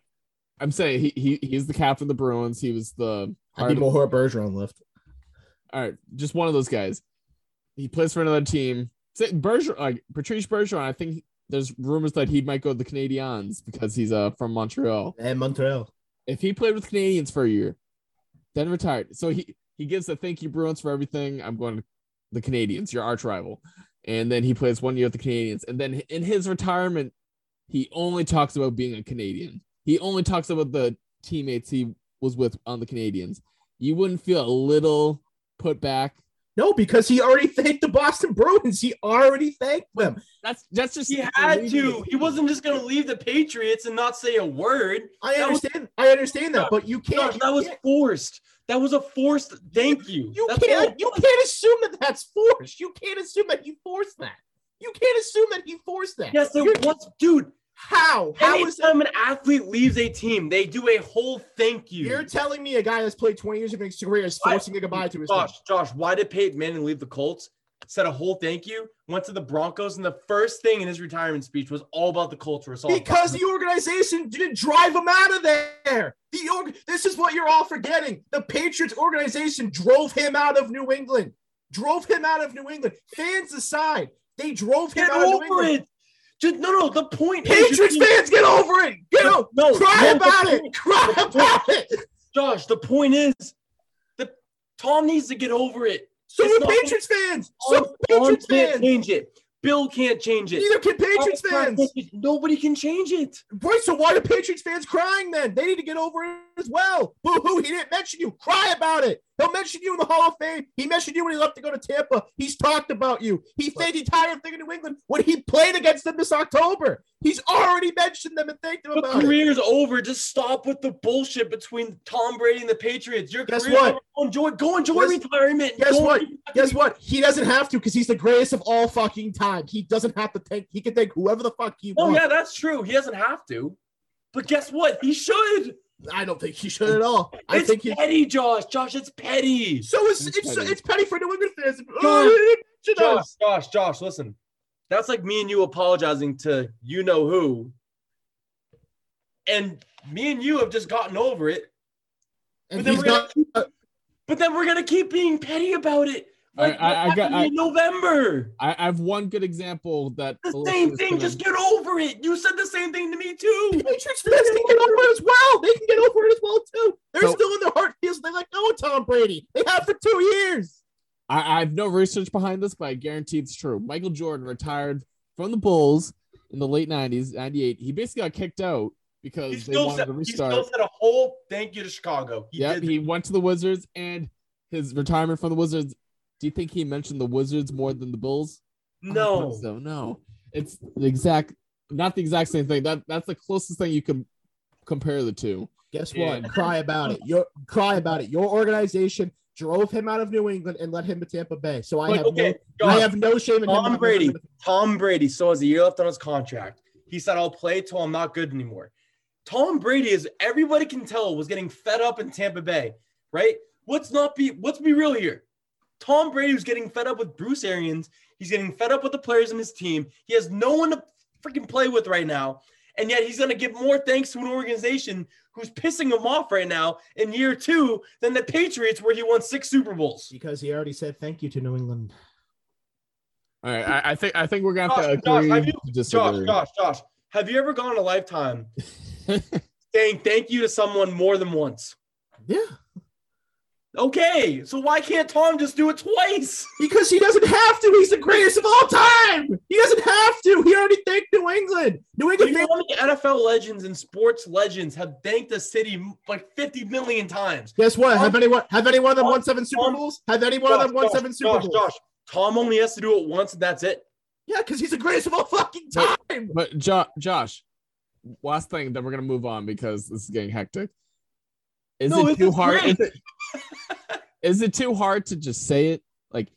I'm saying he, he he's the captain of the Bruins. He was the I need Mohor Bergeron left. all right, just one of those guys. He plays for another team. Say Bergeron, like Patrice Bergeron. I think there's rumors that he might go to the Canadiens because he's uh from Montreal. And Montreal. If he played with Canadians for a year, then retired. So he he gives a thank you Bruins for everything. I'm going to the Canadians, your arch rival. And then he plays one year with the Canadians. And then in his retirement, he only talks about being a Canadian. He only talks about the teammates he was with on the Canadians. You wouldn't feel a little put back. No, because he already thanked the Boston Bruins. He already thanked them. That's that's just He had to. He wasn't just going to leave the Patriots and not say a word. I That was- understand. I understand that, but you can't. Gosh, you that was can't- forced. That was a forced thank you. You That's can't. You can't assume that that's forced. You can't assume that he forced that. You can't assume that he forced that. Yes, You're- it was, dude. How? How is? Anytime an athlete leaves a team, they do a whole thank you. You're telling me a guy that's played 20 years of his career is Why- forcing a goodbye to his team. Josh, Josh, why did Peyton Manning leave the Colts? Said a whole thank you, went to the Broncos, and the first thing in his retirement speech was all about the culture. Because about- the organization didn't drive him out of there. The org- this is what you're all forgetting. The Patriots organization drove him out of New England. Drove him out of New England. Fans aside, they drove him get out of New over England. it. Just no, no. The point is, Patriots you're- fans, get over it. Get No, out. no, Cry no, about the it. Cry the about it. Josh. The point is that Tom needs to get over it. So It's do not- Patriots fans. So Tom- Tom Patriots can't fans. change it. Bill can't change it. Neither can Patriots fans. can't change it. Nobody can change it. Right, so why are Patriots fans crying then? They need to get over it as well. Boo hoo, he didn't mention you. Cry about it. He'll mention you in the Hall of Fame. He mentioned you when he left to go to Tampa. He's talked about you. He thanked the entire thing in New England when he played against them this October. He's already mentioned them and thanked them The about it. career's over. Just stop with the bullshit between Tom Brady and the Patriots. Your Guess career's what? over. Go enjoy, go enjoy Guess- retirement. guess Go what? Guess what? He doesn't have to because he's the greatest of all fucking time. He doesn't have to thank. He can thank whoever the fuck he Oh wants. yeah, that's true. He doesn't have to. But guess what? He should. I don't think he should at all. I it's think he. petty, Josh. Josh, it's petty. So it's It's it's, petty. it's petty for New England fans. Oh, he didn't mention Josh. Josh, Josh, listen. That's like me and you apologizing to you know who. And me and you have just gotten over it. And But then, he's we're not. gonna keep, but then we're gonna keep being petty about it. I, Like, I, I got. happened I, in November. I I have one good example that The same thing. gonna- Just get over it. You said the same thing to me too. Patriots fans can get over it as well. They can get over it as well too. They're So- still in their heart feels they let go of oh, Tom Brady. They have for two years. I, I have no research behind this, but I guarantee it's true. Michael Jordan retired from the Bulls in the late 90s, 98. He basically got kicked out He because they wanted said, to he restart. still said a whole thank you to Chicago. He Yep, he went to the Wizards and his retirement from the Wizards. Do you think he mentioned the Wizards more than the Bulls? I don't think no. so no. It's the exact, not the exact same thing. That that's the closest thing you can compare the two. Guess what? Cry about it. Your cry about it. Your organization drove him out of New England and led him to Tampa Bay. So I Like, have okay, no, I have no shame in. Tom not Brady. Tom Brady still has a year left on his contract. He said, I'll play till I'm not good anymore. Tom Brady is everybody can tell was getting fed up in Tampa Bay, right? Let's not be let's be real here. Tom Brady was getting fed up with Bruce Arians. He's getting fed up with the players in his team. He has no one to freaking play with right now. And yet he's going to give more thanks to an organization who's pissing him off right now in year two than the Patriots, where he won six Super Bowls. because he already said thank you to New England. All right, I, I think I think we're gonna have to Josh, Josh, agree have you- to Josh. Josh, Josh, have you ever gone a lifetime saying thank you to someone more than once? Yeah, Okay, so why can't Tom just do it twice? because he doesn't have to. He's the greatest of all time. He doesn't have to. He already thanked New England. New You England. know how many NFL legends and sports legends have thanked the city like 50 million times? Guess what? Have anyone? Have any one of them Tom- won seven Super Tom- Bowls? Have any one of them won Josh, seven Super Josh, Bowls? Josh, Tom only has to do it once and that's it. Yeah, because he's the greatest of all fucking time. But jo- Josh, last thing, then we're gonna move on because this is getting hectic. Is No, it too hard? Is it, is it too hard to just say it? Like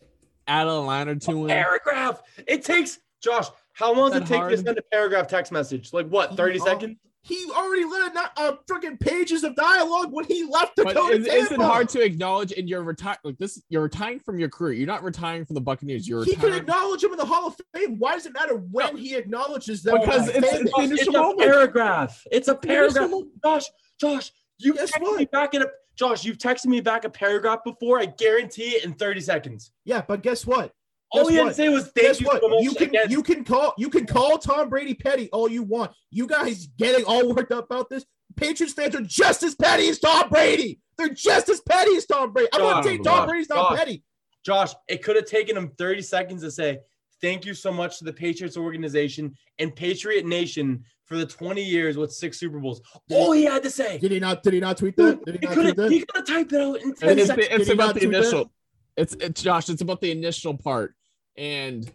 add a line or two in? Paragraph. It takes Josh. How long does it take hard? to send a paragraph text message? Like what? 30 Oh, seconds? He already let out uh, freaking pages of dialogue when he left the. But go is, is it hard to acknowledge in your retire like this? You're retiring from your career. You're not retiring from the Buccaneers. You're He can retiring. acknowledge him in the Hall of Fame. Why does it matter when he acknowledges them? Because as it's- fans? it's the Josh, initial a moment. paragraph. It's a paragraph. Josh, Josh, you Guess texted what? me back in a Josh, you've texted me back a paragraph before. I guarantee it in 30 seconds. yeah, but guess what? All Guess you had what? to say was thank Guess you what? You can again. you can call you can call Tom Brady petty all you want. You guys getting all worked up about this? Patriots fans are just as petty as Tom Brady. They're just as petty as Tom Brady. I'm not Josh, saying Tom Brady's not Josh. petty. Josh, it could have taken him 30 seconds to say thank you so much to the Patriots organization and Patriot Nation for the 20 years with six Super Bowls. All he had to say. Did he not? Did he not tweet that? Did he He not could have he could have typed it out in 10 It's, seconds. it's Did he about the tweet that? initial. It's it's Josh. It's about the initial part, and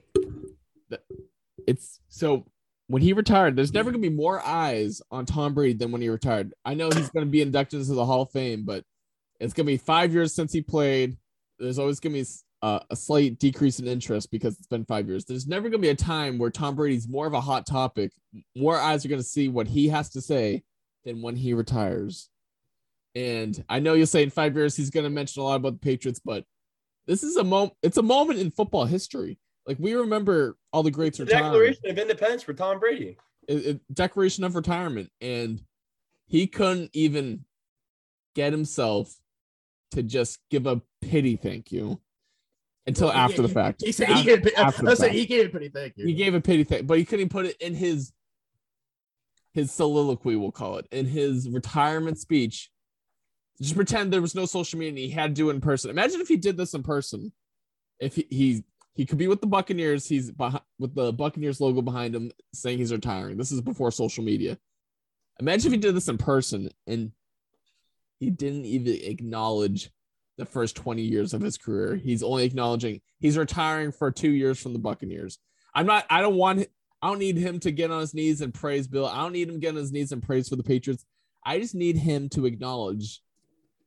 the, it's so when he retired. There's never gonna be more eyes on Tom Brady than when he retired. I know he's gonna be inducted into the Hall of Fame, but it's gonna be five years since he played. There's always gonna be uh, a slight decrease in interest because it's been five years. There's never gonna be a time where Tom Brady's more of a hot topic. More eyes are gonna see what he has to say than when he retires. And I know you'll say in five years he's going to mention a lot about the Patriots, but this is a moment. It's a moment in football history. Like we remember all the greats The Declaration of Independence for Tom Brady. It- it- declaration of retirement, and he couldn't even get himself to just give a pity thank you until Well, after he- the fact. He said he gave. after I said he gave it pretty. Thank you. He gave a pity thank, but he couldn't put it in his his soliloquy. We'll call it in his retirement speech. Just pretend there was no social media. and He had to do it in person. Imagine if he did this in person. If he he, he could be with the Buccaneers, he's behind, with the Buccaneers logo behind him, saying he's retiring. This is before social media. Imagine if he did this in person and he didn't even acknowledge the first 20 years of his career. He's only acknowledging he's retiring for two years from the Buccaneers. I'm not, I don't want, I don't need him to get on his knees and praise Bill. I don't need him to get on his knees and praise for the Patriots. I just need him to acknowledge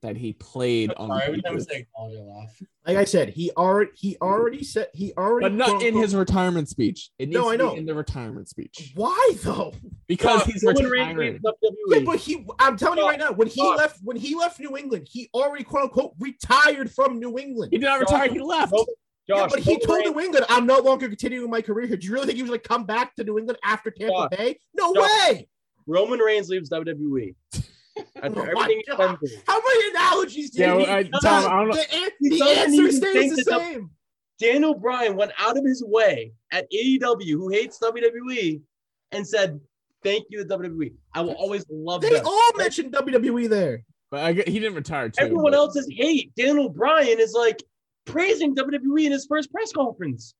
that he played on Sorry, the every time I say acknowledge, I laugh. Like I said, he already he already said he already. but not in his retirement speech. It needs No, I to be know. in the retirement speech Why though? because Josh, he's Roman Reigns retiring. Yeah, but he. I'm telling you uh, right now, when he Josh. left, when he left New England, he already quote unquote retired from New England. He did not retire. He left. Roman- Yeah, but he told Reigns- New England, "I'm no longer continuing my career here." Do you really think he was going to come back to New England after Tampa Josh. Bay? No Josh. way. Roman Reigns leaves WWE. After Oh everything he's God. been through. How many analogies do Yeah, you well, I- need? Tom, I don't know- The, an- the answer stays the same. Daniel Bryan went out of his way at AEW, who hates WWE, and said, "Thank you to WWE. I will always love They them." all mentioned WWE there. But I, get- he didn't retire too. Everyone but- is hate. Daniel Bryan is like praising WWE in his first press conference.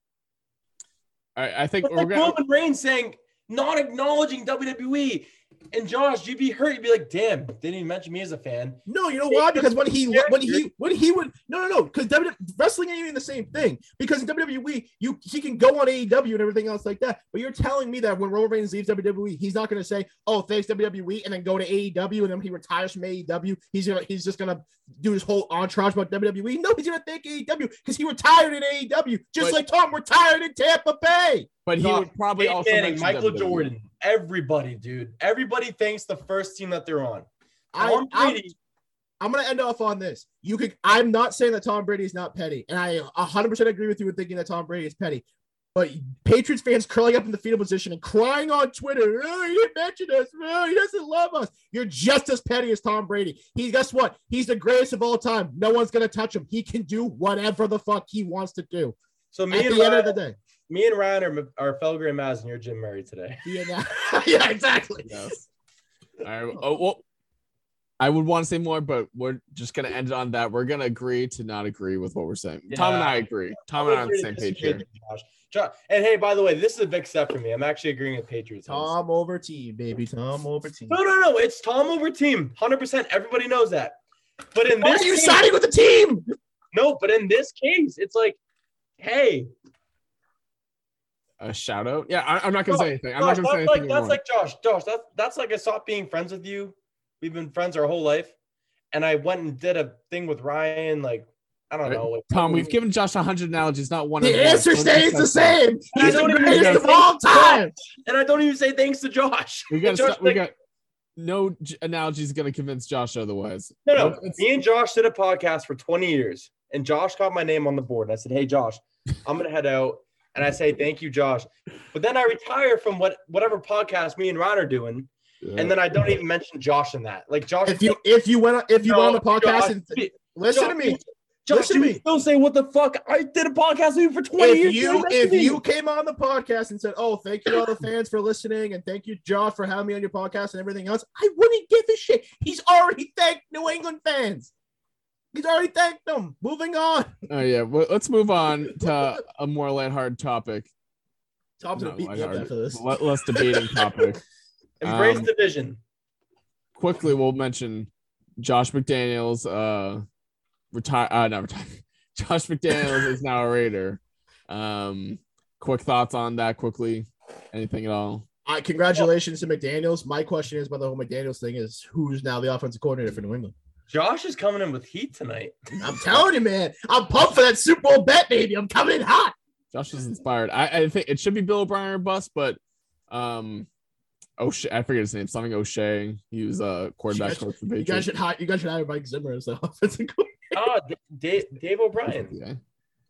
I, I think But we're like gonna. Roman Reigns saying, not acknowledging WWE. And Josh, you'd be hurt. You'd be like, damn, didn't even mention me as a fan. No, you know why? Because when he when he when he would no no no because WWE wrestling ain't even the same thing. Because in WWE, you he can go on AEW and everything else like that. But you're telling me that when Roman Reigns leaves WWE, he's not going to say, "Oh, thanks WWE," and then go to AEW, and then he retires from AEW. He's gonna he's just gonna do his whole entourage about WWE. No, he's gonna thank AEW because he retired in AEW, just But- like Tom retired in Tampa Bay. But he Josh, would probably Peyton also Manning, Michael WWE. Jordan, everybody, dude. Everybody thinks the first team that they're on. I, Tom I'm- Brady, I'm gonna end off on this. You could. I'm not saying that Tom Brady is not petty, and I 100 percent agree with you in thinking that Tom Brady is petty. But Patriots fans curling up in the fetal position and crying on Twitter, "Oh, he didn't mention us. Oh, he doesn't love us." You're just as petty as Tom Brady. He, guess what? He's the greatest of all time. No one's gonna touch him. He can do whatever the fuck he wants to do. so me At and the end of the day. Me and Ryan are, are Felger and Maz, and you're Jim Murray today. Yeah, yeah, exactly. Yes. All right. Oh, well, I would want to say more, but we're just gonna end it on that. We're gonna agree to not agree with what we're saying. Tom and I agree. Tom and I are on the same page here. Josh. Josh. And hey, by the way, this is a big step for me. I'm actually agreeing with Patriots. fans. Tom over team, baby. Tom over team. No, no, no. It's Tom over team. 100%. Everybody knows that. But in Why this are you case, siding with the team? no, but in this case, it's like, hey, A shout out. Yeah, I, I'm not gonna Josh, say anything. I'm Josh, not gonna say that's anything like that's like Josh. Josh, that's that's like I stopped being friends with you. We've been friends our whole life, and I went and did a thing with Ryan. Like I don't know. Like, Tom, we've given Josh a hundred analogies, not one. The of them. answer Don't stays the same. And I He's the don't even greatest of all time. and I don't even say thanks to Josh. We got. Josh, we like, got. No j- analogy is gonna convince Josh otherwise. No, no. It's- Me and Josh did a podcast for 20 years, and Josh got my name on the board. And I said, "Hey, Josh, I'm gonna head out." And I say, "Thank you, Josh." But then I retire from what whatever podcast me and Ron are doing, and then I don't even mention Josh in that. Like Josh, If you if you went if you No, went on the podcast Josh, and listen to me, Josh, Listen to me. Still say what the fuck? I did a podcast with you for 20 if years. you if you came on the podcast and said, "Oh, thank you all the fans for listening, and thank you, Josh, for having me on your podcast and everything else," I wouldn't give a shit. He's already thanked New England fans. He's already thanked them. Moving on. Oh yeah. Well, let's move on to a more lighthearted topic. Tom's gonna Not beat me up after this. Le- less debating topic. embrace um, division. Quickly, we'll mention Josh McDaniels. Uh, retire. Uh, not retire. Josh McDaniels is now a Raider. Um, quick thoughts on that? Quickly, anything at all? Uh, congratulations to McDaniel's. My question is, about the whole McDaniel's thing, is who's now the offensive coordinator for New England? Josh is coming in with heat tonight. I'm telling you, man. I'm pumped for that Super Bowl bet, baby. I'm coming in hot. Josh is inspired. I, I think it should be Bill O'Brien or bust, but um, O'Shea, I forget his name. Something O'Shea. He was a quarterback You guys- coach for the You guys should hire. You guys should hire Mike Zimmer as the offensive coordinator. Ah, D- Dave, Dave O'Brien. Yeah.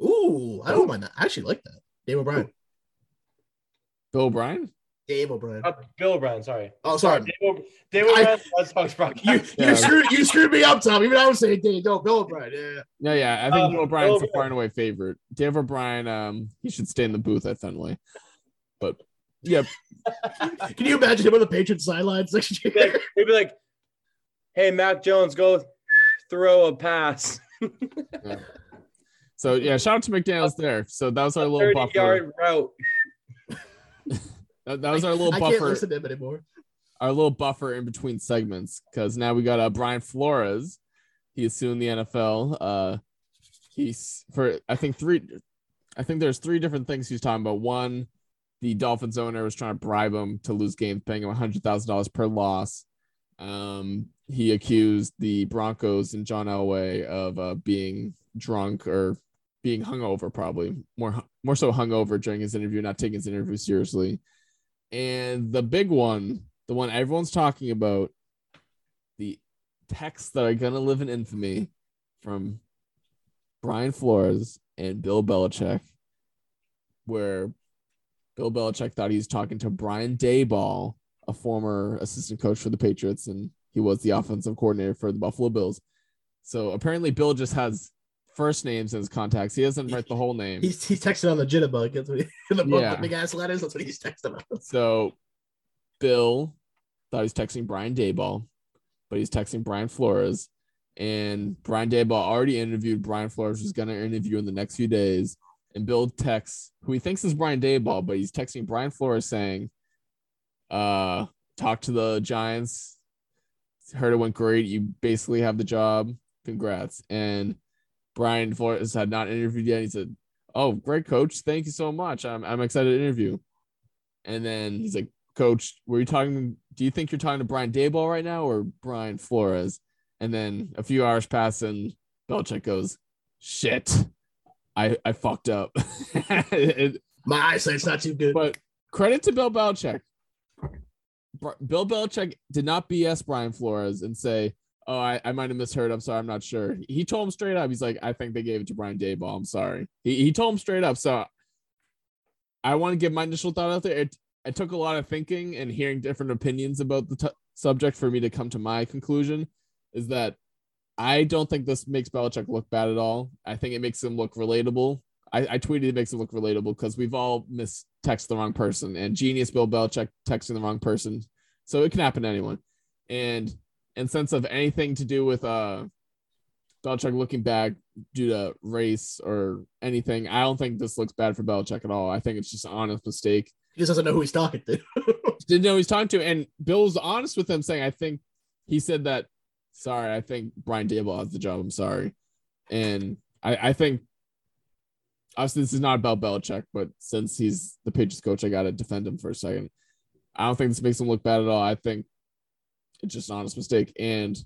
Ooh, I don't mind that. I actually like that. Dave O'Brien. Bill O'Brien. Dave O'Brien. Uh, Bill O'Brien, sorry. Oh, sorry. Dave, O- Dave I- O'Brien, Red Sox You broadcast. you Yeah. screwed you screwed me up, Tom. Even I was saying Dave. No, Bill O'Brien. Yeah. Yeah, yeah. I think Uh, Bill O'Brien's Bill the far and away favorite. Dave O'Brien, um, he should stay in the booth at Fenway. But yeah, Can you imagine him on the Patriots sidelines next year? He'd be like, he'd be like, "Hey, Mac Jones, go throw a pass, so yeah, shout out to McDaniel's there. So that was our little thirty buffer. yard route." That, that was our little I can't buffer. listen to him anymore. our little buffer in between segments because now we got uh, Brian Flores. He is suing the NFL. Uh, he's for I think three. I think there's three different things he's talking about. One, the Dolphins owner was trying to bribe him to lose games, paying him hundred thousand dollars per loss. Um, he accused the Broncos and John Elway of uh, being drunk or being hungover, probably more more so hungover during his interview, not taking his interview seriously. And the big one, the one everyone's talking about, the texts that are gonna live in infamy from Brian Flores and Bill Belichick, where Bill Belichick thought he was talking to Brian Daboll, a former assistant coach for the Patriots, and he was the offensive coordinator for the Buffalo Bills. So apparently, Bill just has first names in his contacts. He doesn't write the whole name. He's he's texting on the jitterbug. That's what he, the, Yeah. the big ass letters. That's what he's texting on. So Bill thought he was texting Brian Daboll, but he's texting Brian Flores. And Brian Daboll already interviewed Brian Flores, who's going to interview in the next few days. And Bill texts who he thinks is Brian Daboll, but he's texting Brian Flores saying, uh, talk to the Giants. Heard it went great. You basically have the job. Congrats. And Brian Flores had not interviewed yet. He said, Oh, great coach. Thank you so much. I'm, I'm excited to interview. And then he's like, Coach, were you talking? Do you think you're talking to Brian Daboll right now or Brian Flores? And then a few hours pass and Belichick goes, Shit, I, I fucked up. It- My eyesight's not too good. but credit to Bill Belichick. Bill Belichick did not BS Brian Flores and say, "Oh, I, I might have misheard. I'm sorry. I'm not sure." He told him straight up. He's like, "I think they gave it to Brian Daboll. I'm sorry." He he told him straight up. So I want to give my initial thought out there. It it took a lot of thinking and hearing different opinions about the t- subject for me to come to my conclusion. Is that I don't think this makes Belichick look bad at all. I think it makes him look relatable. I, I tweeted it makes him look relatable because we've all mistext the wrong person and genius Bill Belichick texting the wrong person. So it can happen to anyone. And in sense of anything to do with uh Belichick looking back due to race or anything, I don't think this looks bad for Belichick at all. I think it's just an honest mistake he just doesn't know who he's talking to. didn't know who he's talking to. And Bill's honest with him, saying, I think he said that, sorry, I think Brian Daboll has the job. I'm sorry. And I, I think obviously this is not about Belichick, but since he's the Patriots coach, I gotta defend him for a second. I don't think this makes him look bad at all. I think just an honest mistake. And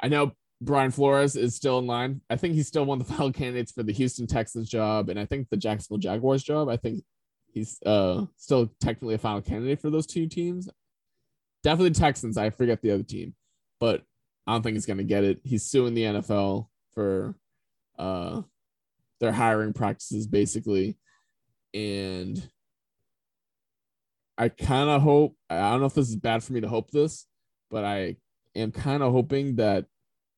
I know Brian Flores is still in line. I think he's still one of the final candidates for the Houston Texans job, and I think the Jacksonville Jaguars job. I think he's uh still technically a final candidate for those two teams. Definitely Texans. I forget the other team, but I don't think he's gonna get it. He's suing the NFL for uh their hiring practices basically, and I kind of hope. I don't know if this is bad for me to hope this, but I am kind of hoping that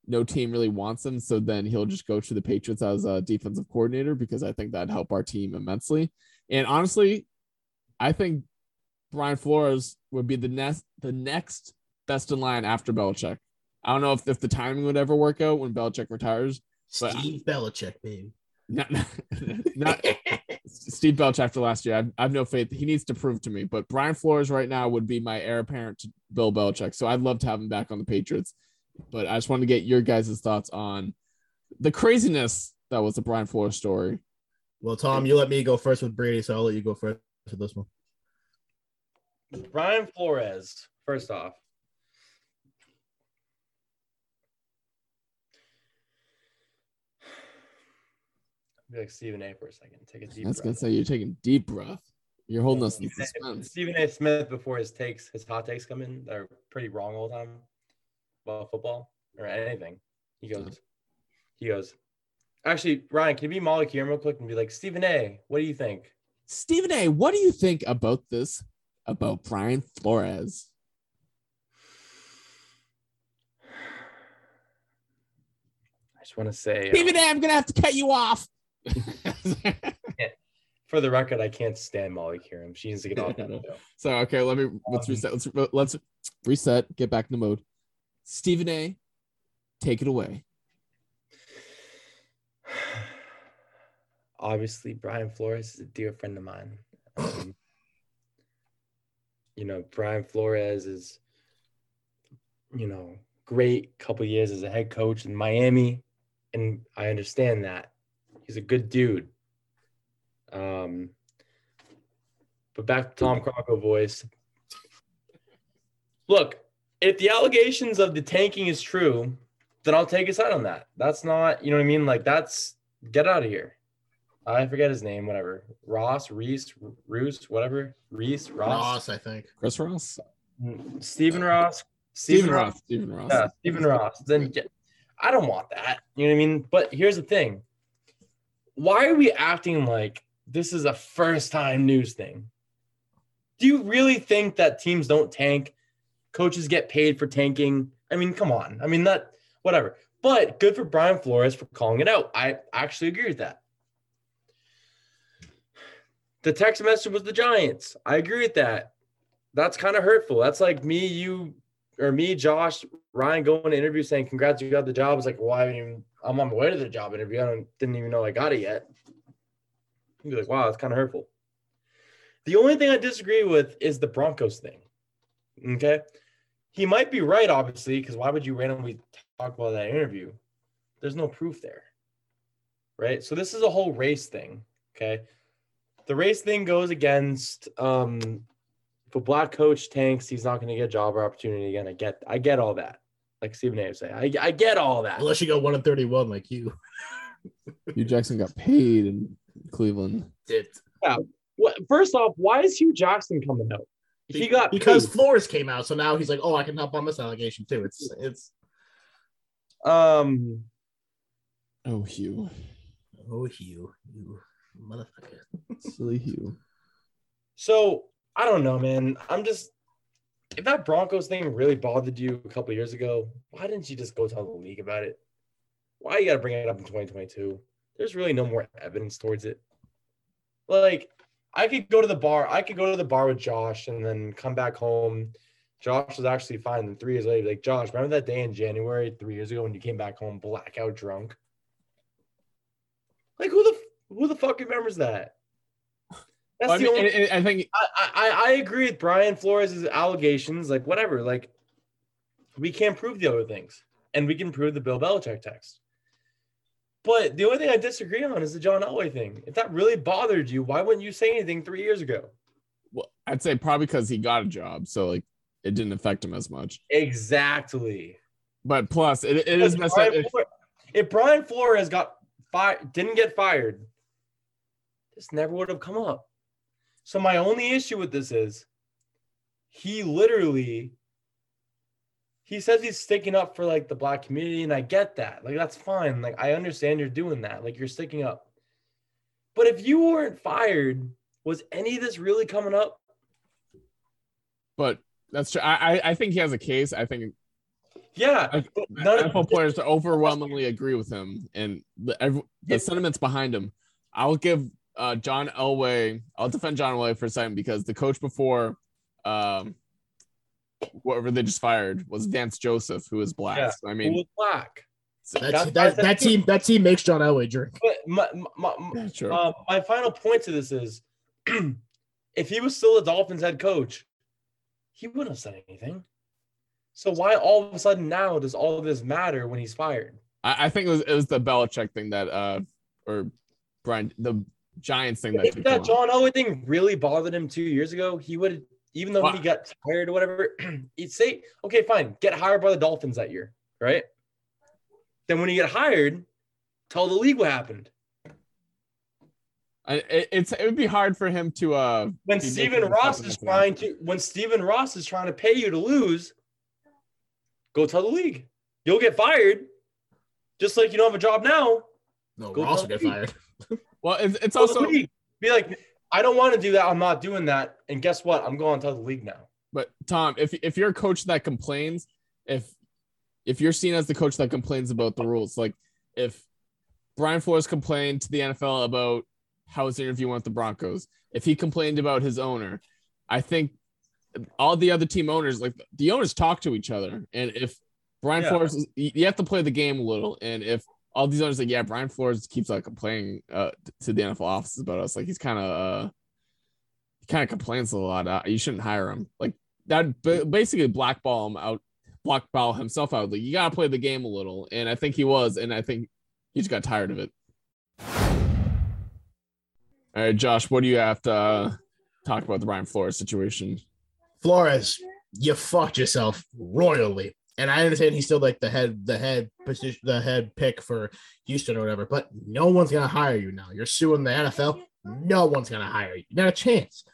no team really wants him. So then he'll just go to the Patriots as a defensive coordinator because I think that'd help our team immensely. And honestly, I think Brian Flores would be the next the next best in line after Belichick. I don't know if, if the timing would ever work out when Belichick retires. Steve Belichick, baby. Not, not Steve Belichick after last year. I've, I've no faith. He needs to prove to me. But Brian Flores right now would be my heir apparent to Bill Belichick. So I'd love to have him back on the Patriots. But I just wanted to get your guys' thoughts on the craziness that was the Brian Flores story. Well, Tom, you let me go first with Brady, so I'll let you go first with this one. Brian Flores, first off. Be like Stephen A. for a second. Take a deep I was gonna say you're taking deep breath. You're holding us in suspense. Stephen A. Smith before his takes, his hot takes come in, they're pretty wrong all the time about football or anything. He goes, he goes. Actually, Ryan, can you be Molly Qerim real quick and be like, Stephen A. What do you think? Stephen A, what do you think about this? About Brian Flores? I just want to say, uh, Stephen A, I'm gonna have to cut you off. for the record, I can't stand Molly Qerim. She needs to get off that show. So okay, let me let's Um, reset. Let's let's reset. Get back in the mode. Stephen A, take it away. Obviously, Brian Flores is a dear friend of mine. Um, you know, Brian Flores is, you know, great couple years as a head coach in Miami, and I understand that he's a good dude. Um, but back to Tom Crocco voice. Look, if the allegations of the tanking is true, then I'll take a side on that. That's not, you know what I mean? Like that's get out of here. I forget his name, whatever. Ross, Reese, Roos, whatever. Reese, Ross, Ross, I think. Chris Ross, Stephen Ross, Stephen Ross, Stephen Ross. yeah, Stephen Ross. Then get, I don't want that. You know what I mean? But here's the thing. Why are we acting like this is a first time news thing? Do you really think that teams don't tank? Coaches get paid for tanking? I mean, come on. I mean, that whatever. But good for Brian Flores for calling it out. I actually agree with that. The text message was the Giants. I agree with that. That's kind of hurtful. That's like me, you, or me, Josh, Ryan going to interview saying, "Congrats, you got the job." It's like, well, I haven't even. I'm on my way to the job interview. I don't, didn't even know I got it yet. You'd be like, wow, that's kind of hurtful. The only thing I disagree with is the Broncos thing. Okay. He might be right, obviously, because why would you randomly talk about that interview? There's no proof there. Right. So this is a whole race thing. Okay. The race thing goes against um if a black coach tanks, he's not going to get a job or opportunity again. I get I get all that. Like Stephen A. would say. I, I get all that. Unless you go one and thirty-one like you Hue Jackson got paid in Cleveland. did. What, first off, why is Hue Jackson coming out? He got because paid. Flores came out, so now he's like, oh, I can help on this allegation too. It's it's um Oh, Hue. oh Hue, you motherfucker. Silly Hue. So I don't know, man. I'm just if that Broncos thing really bothered you a couple years ago, why didn't you just go tell the league about it? Why you got to bring it up in 2022? There's really no more evidence towards it. Like I could go to the bar. I could go to the bar with Josh and then come back home. Josh was actually fine. And three years later, like Josh, remember that day in January three years ago when you came back home blackout drunk? Like who the who the fuck remembers that? That's Well, I, the mean, only. and- and I think I, I I agree with Brian Flores' allegations. Like whatever, like we can't prove the other things, and we can prove the Bill Belichick text. But the only thing I disagree on is the John Elway thing. If that really bothered you, why wouldn't you say anything three years ago? well, I'd say probably because he got a job, so like it didn't affect him as much. Exactly. But plus, it, it is. Brian If, Flores- if Brian Flores got fired, didn't get fired, this never would have come up. So my only issue with this is he literally he says he's sticking up for like the black community, and I get that. Like that's fine. Like I understand you're doing that. Like you're sticking up. But if you weren't fired, was any of this really coming up? but that's true. I, I think he has a case. I think Yeah. I- none of- NFL players to overwhelmingly agree with him, and the ev- the sentiments behind him. I'll give uh, John Elway. I'll defend John Elway for a second because the coach before, um, whoever they just fired was Vance Joseph, who is black. Yeah. So, I who mean, was black. so- That's, That's why that, that team that team makes John Elway drink. But my, my, my, yeah, sure. Uh, my final point to this is if he was still a Dolphins head coach, he wouldn't have said anything. So why all of a sudden now does all of this matter when he's fired? I, I think it was it was the Belichick thing that uh or Brian the Giants thing that If that. John Elway thing really bothered him two years ago, he would even though he got tired or whatever, he'd say, okay, fine, get hired by the Dolphins that year, right? Then when you get hired, tell the league what happened. I, it, it's it would be hard for him to uh When Stephen Ross is trying to when Stephen Ross is trying to pay you to lose, go tell the league. You'll get fired. Just like you don't have a job now. No, Go Ross tell will get me. fired. well it's, it's Tell also. Be like, I don't want to do that. I'm not doing that. And guess what? I'm going to the league now. But Tom, if if you're a coach that complains, if if you're seen as the coach that complains about the rules, like if Brian Flores complained to the NFL about how his interview went with the Broncos, if he complained about his owner, I think all the other team owners, like the owners, talk to each other. And if Brian Yeah. Flores, you you have to play the game a little. And if all these owners like, yeah, Brian Flores keeps like complaining uh, to the NFL offices about us, like he's kind of uh, he kind of complains a lot. Uh, you shouldn't hire him. Like that ba- basically blackball him out, blackball himself out. Like you gotta play the game a little, and I think he was, and I think he just got tired of it. All right, Josh, what do you have to uh, talk about the Brian Flores situation? Flores, you fucked yourself royally. And I understand he's still like the head, the head position, the head pick for Houston or whatever, but no one's gonna hire you now. You're suing the NFL. No one's gonna hire you. Not a chance.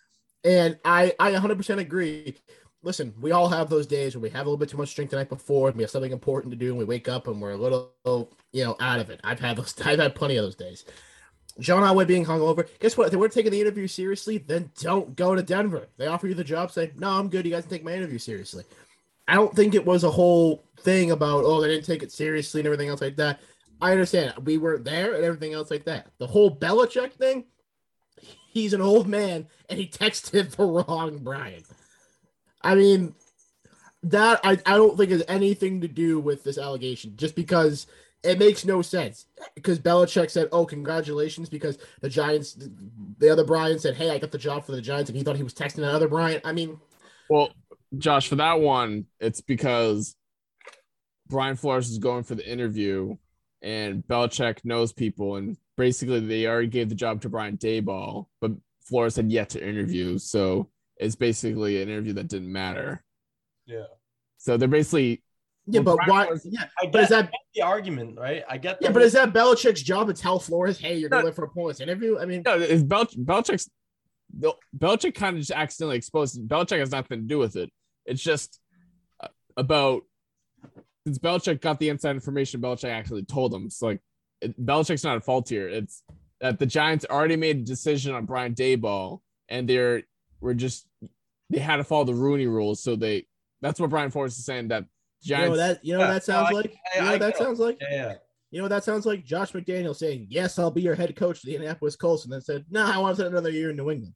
And I, I 100% agree. Listen, we all have those days when we have a little bit too much drink the night before, and we have something important to do, and we wake up and we're a little, you know, out of it. I've had those. I've had plenty of those days. John Elway being hungover. Guess what? If they weren't taking the interview seriously, then don't go to Denver. They offer you the job, say, "No, I'm good. You guys can take my interview seriously." I don't think it was a whole thing about oh they didn't take it seriously and everything else like that. I understand we weren't there and everything else like that. The whole Belichick thing, he's an old man and he texted the wrong Brian. I mean, that I, I don't think has anything to do with this allegation, just because it makes no sense. Because Belichick said, "Oh, congratulations," because the Giants, the other Brian said, "Hey, I got the job for the Giants," and he thought he was texting another Brian. I mean, Well, Josh, for that one, it's because Brian Flores is going for the interview, and Belichick knows people, and basically they already gave the job to Brian Daboll, but Flores had yet to interview, so it's basically an interview that didn't matter. Yeah. So they're basically yeah, Well, but Brian why? Flores- Yeah, I but is that I get the argument, right? I get yeah, the but is that Belichick's job to tell Flores, "Hey, you're going for a pointless interview"? I mean, no, it's Bel- Belichick's Bel- Belichick kind of just accidentally exposed. Belichick has nothing to do with it. It's just uh, about since Belichick got the inside information. Belichick actually told him. So like, it, Belichick's not at fault here. It's that the Giants already made a decision on Brian Daboll, and they're were just they had to follow the Rooney rules. So they that's what Brian Flores is saying that you know Giants. that you know what Yeah, that sounds I- like. I- You know I what that sounds like. yeah, yeah. You know what that sounds like? Josh McDaniel saying, "Yes, I'll be your head coach of the Indianapolis Colts," and then said, "No, I want to spend another year in New England."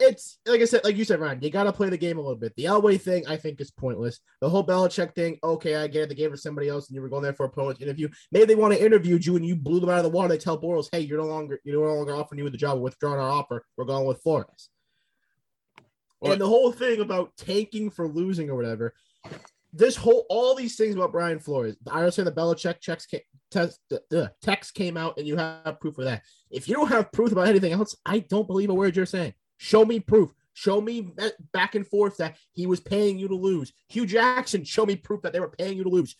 It's like I said, like you said, Ryan. You got to play the game a little bit. The Elway thing, I think, is pointless. The whole Belichick thing, okay, I get it. They gave it to somebody else, and you were going there for a opponent interview. Maybe they want to interview you, and you blew them out of the water. They tell Boros, "Hey, you're no longer, you're no longer offering you the job. We're withdrawing our offer. We're going with Flores." Well- and the whole thing about tanking for losing or whatever, this whole all these things about Brian Flores. I understand the Belichick checks came, test, uh, text came out, and you have proof of that. If you don't have proof about anything else, I don't believe a word you're saying. Show me proof. Show me back and forth that he was paying you to lose. Hue Jackson, show me proof that they were paying you to lose.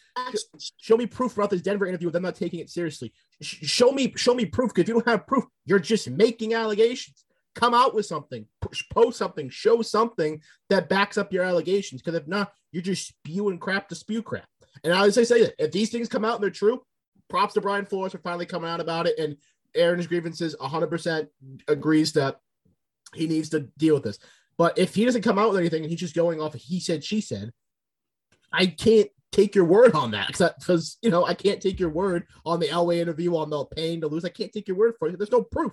Show me proof about this Denver interview with them not taking it seriously. Show me, show me proof. Because if you don't have proof, you're just making allegations. Come out with something, post something, show something that backs up your allegations. Because if not, you're just spewing crap to spew crap. And I always say that if these things come out and they're true, props to Brian Flores for finally coming out about it. And Aaron's grievances 100% agrees that he needs to deal with this. But if he doesn't come out with anything and he's just going off of he said, she said, I can't take your word on that because, you know, I can't take your word on the Elway interview on the pain to lose. I can't take your word for it. There's no proof.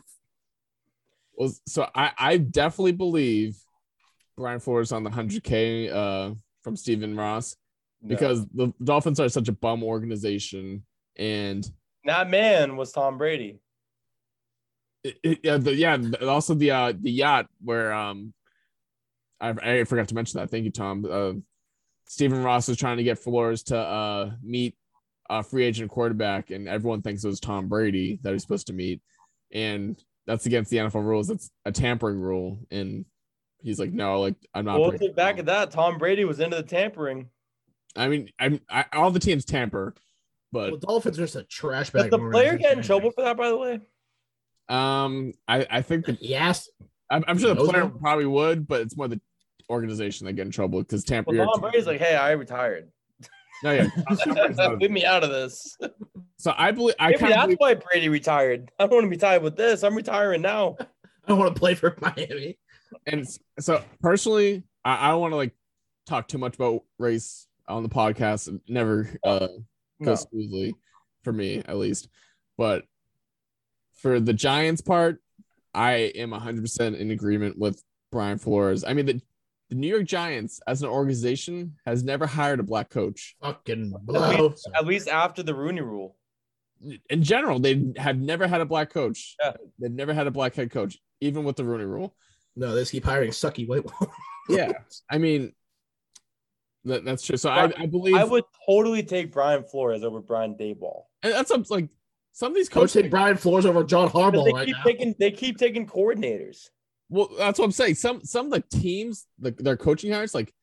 Well, so I, I definitely believe Brian Flores on the 100K uh, from Stephen Ross No. because the Dolphins are such a bum organization. And that man was Tom Brady. It, it- yeah, the, yeah, also the uh, the yacht where um, I, I forgot to mention that. Thank you, Tom. Uh, Stephen Ross was trying to get Flores to uh, meet a free agent quarterback, and everyone thinks it was Tom Brady that he's supposed to meet, and that's against the NFL rules. That's a tampering rule, and he's like, no, like I'm not. Well, breaking look back at that. Tom Brady was into the tampering. I mean, I'm I, all the teams tamper, Well, but Dolphins are just a trash Did bag. the player get in trouble for that, by the way? Um, I I think that Yes. I'm, I'm sure the player him? probably would, but it's more the organization that get in trouble because tamper. Well, Tom Brady's like, hey, I retired. no, yeah. Tampering's not a- Leave me out of this. so I believe I Maybe that's believe, why Brady retired. I don't want to be tied with this. I'm retiring now. I don't want to play for Miami. and so personally, I, I don't want to like talk too much about race on the podcast. It never uh No. goes smoothly for me at least. But for the Giants part, I am 100% in agreement with Brian Flores. I mean, the, the New York Giants as an organization has never hired a black coach. Fucking blow. At least after the Rooney rule. In general, they have never had a black coach. Yeah. They've never had a black head coach, even with the Rooney rule. No, they just keep hiring sucky white. Ones. yeah. I mean, that, that's true. So I, I believe I would totally take Brian Flores over Brian Daboll. and that's up, like some of these Coach coaches. take Brian Flores over John Because Harbaugh They right keep now. taking they keep taking coordinators. Well, that's what I'm saying. Some some of the teams, the, their coaching hires, like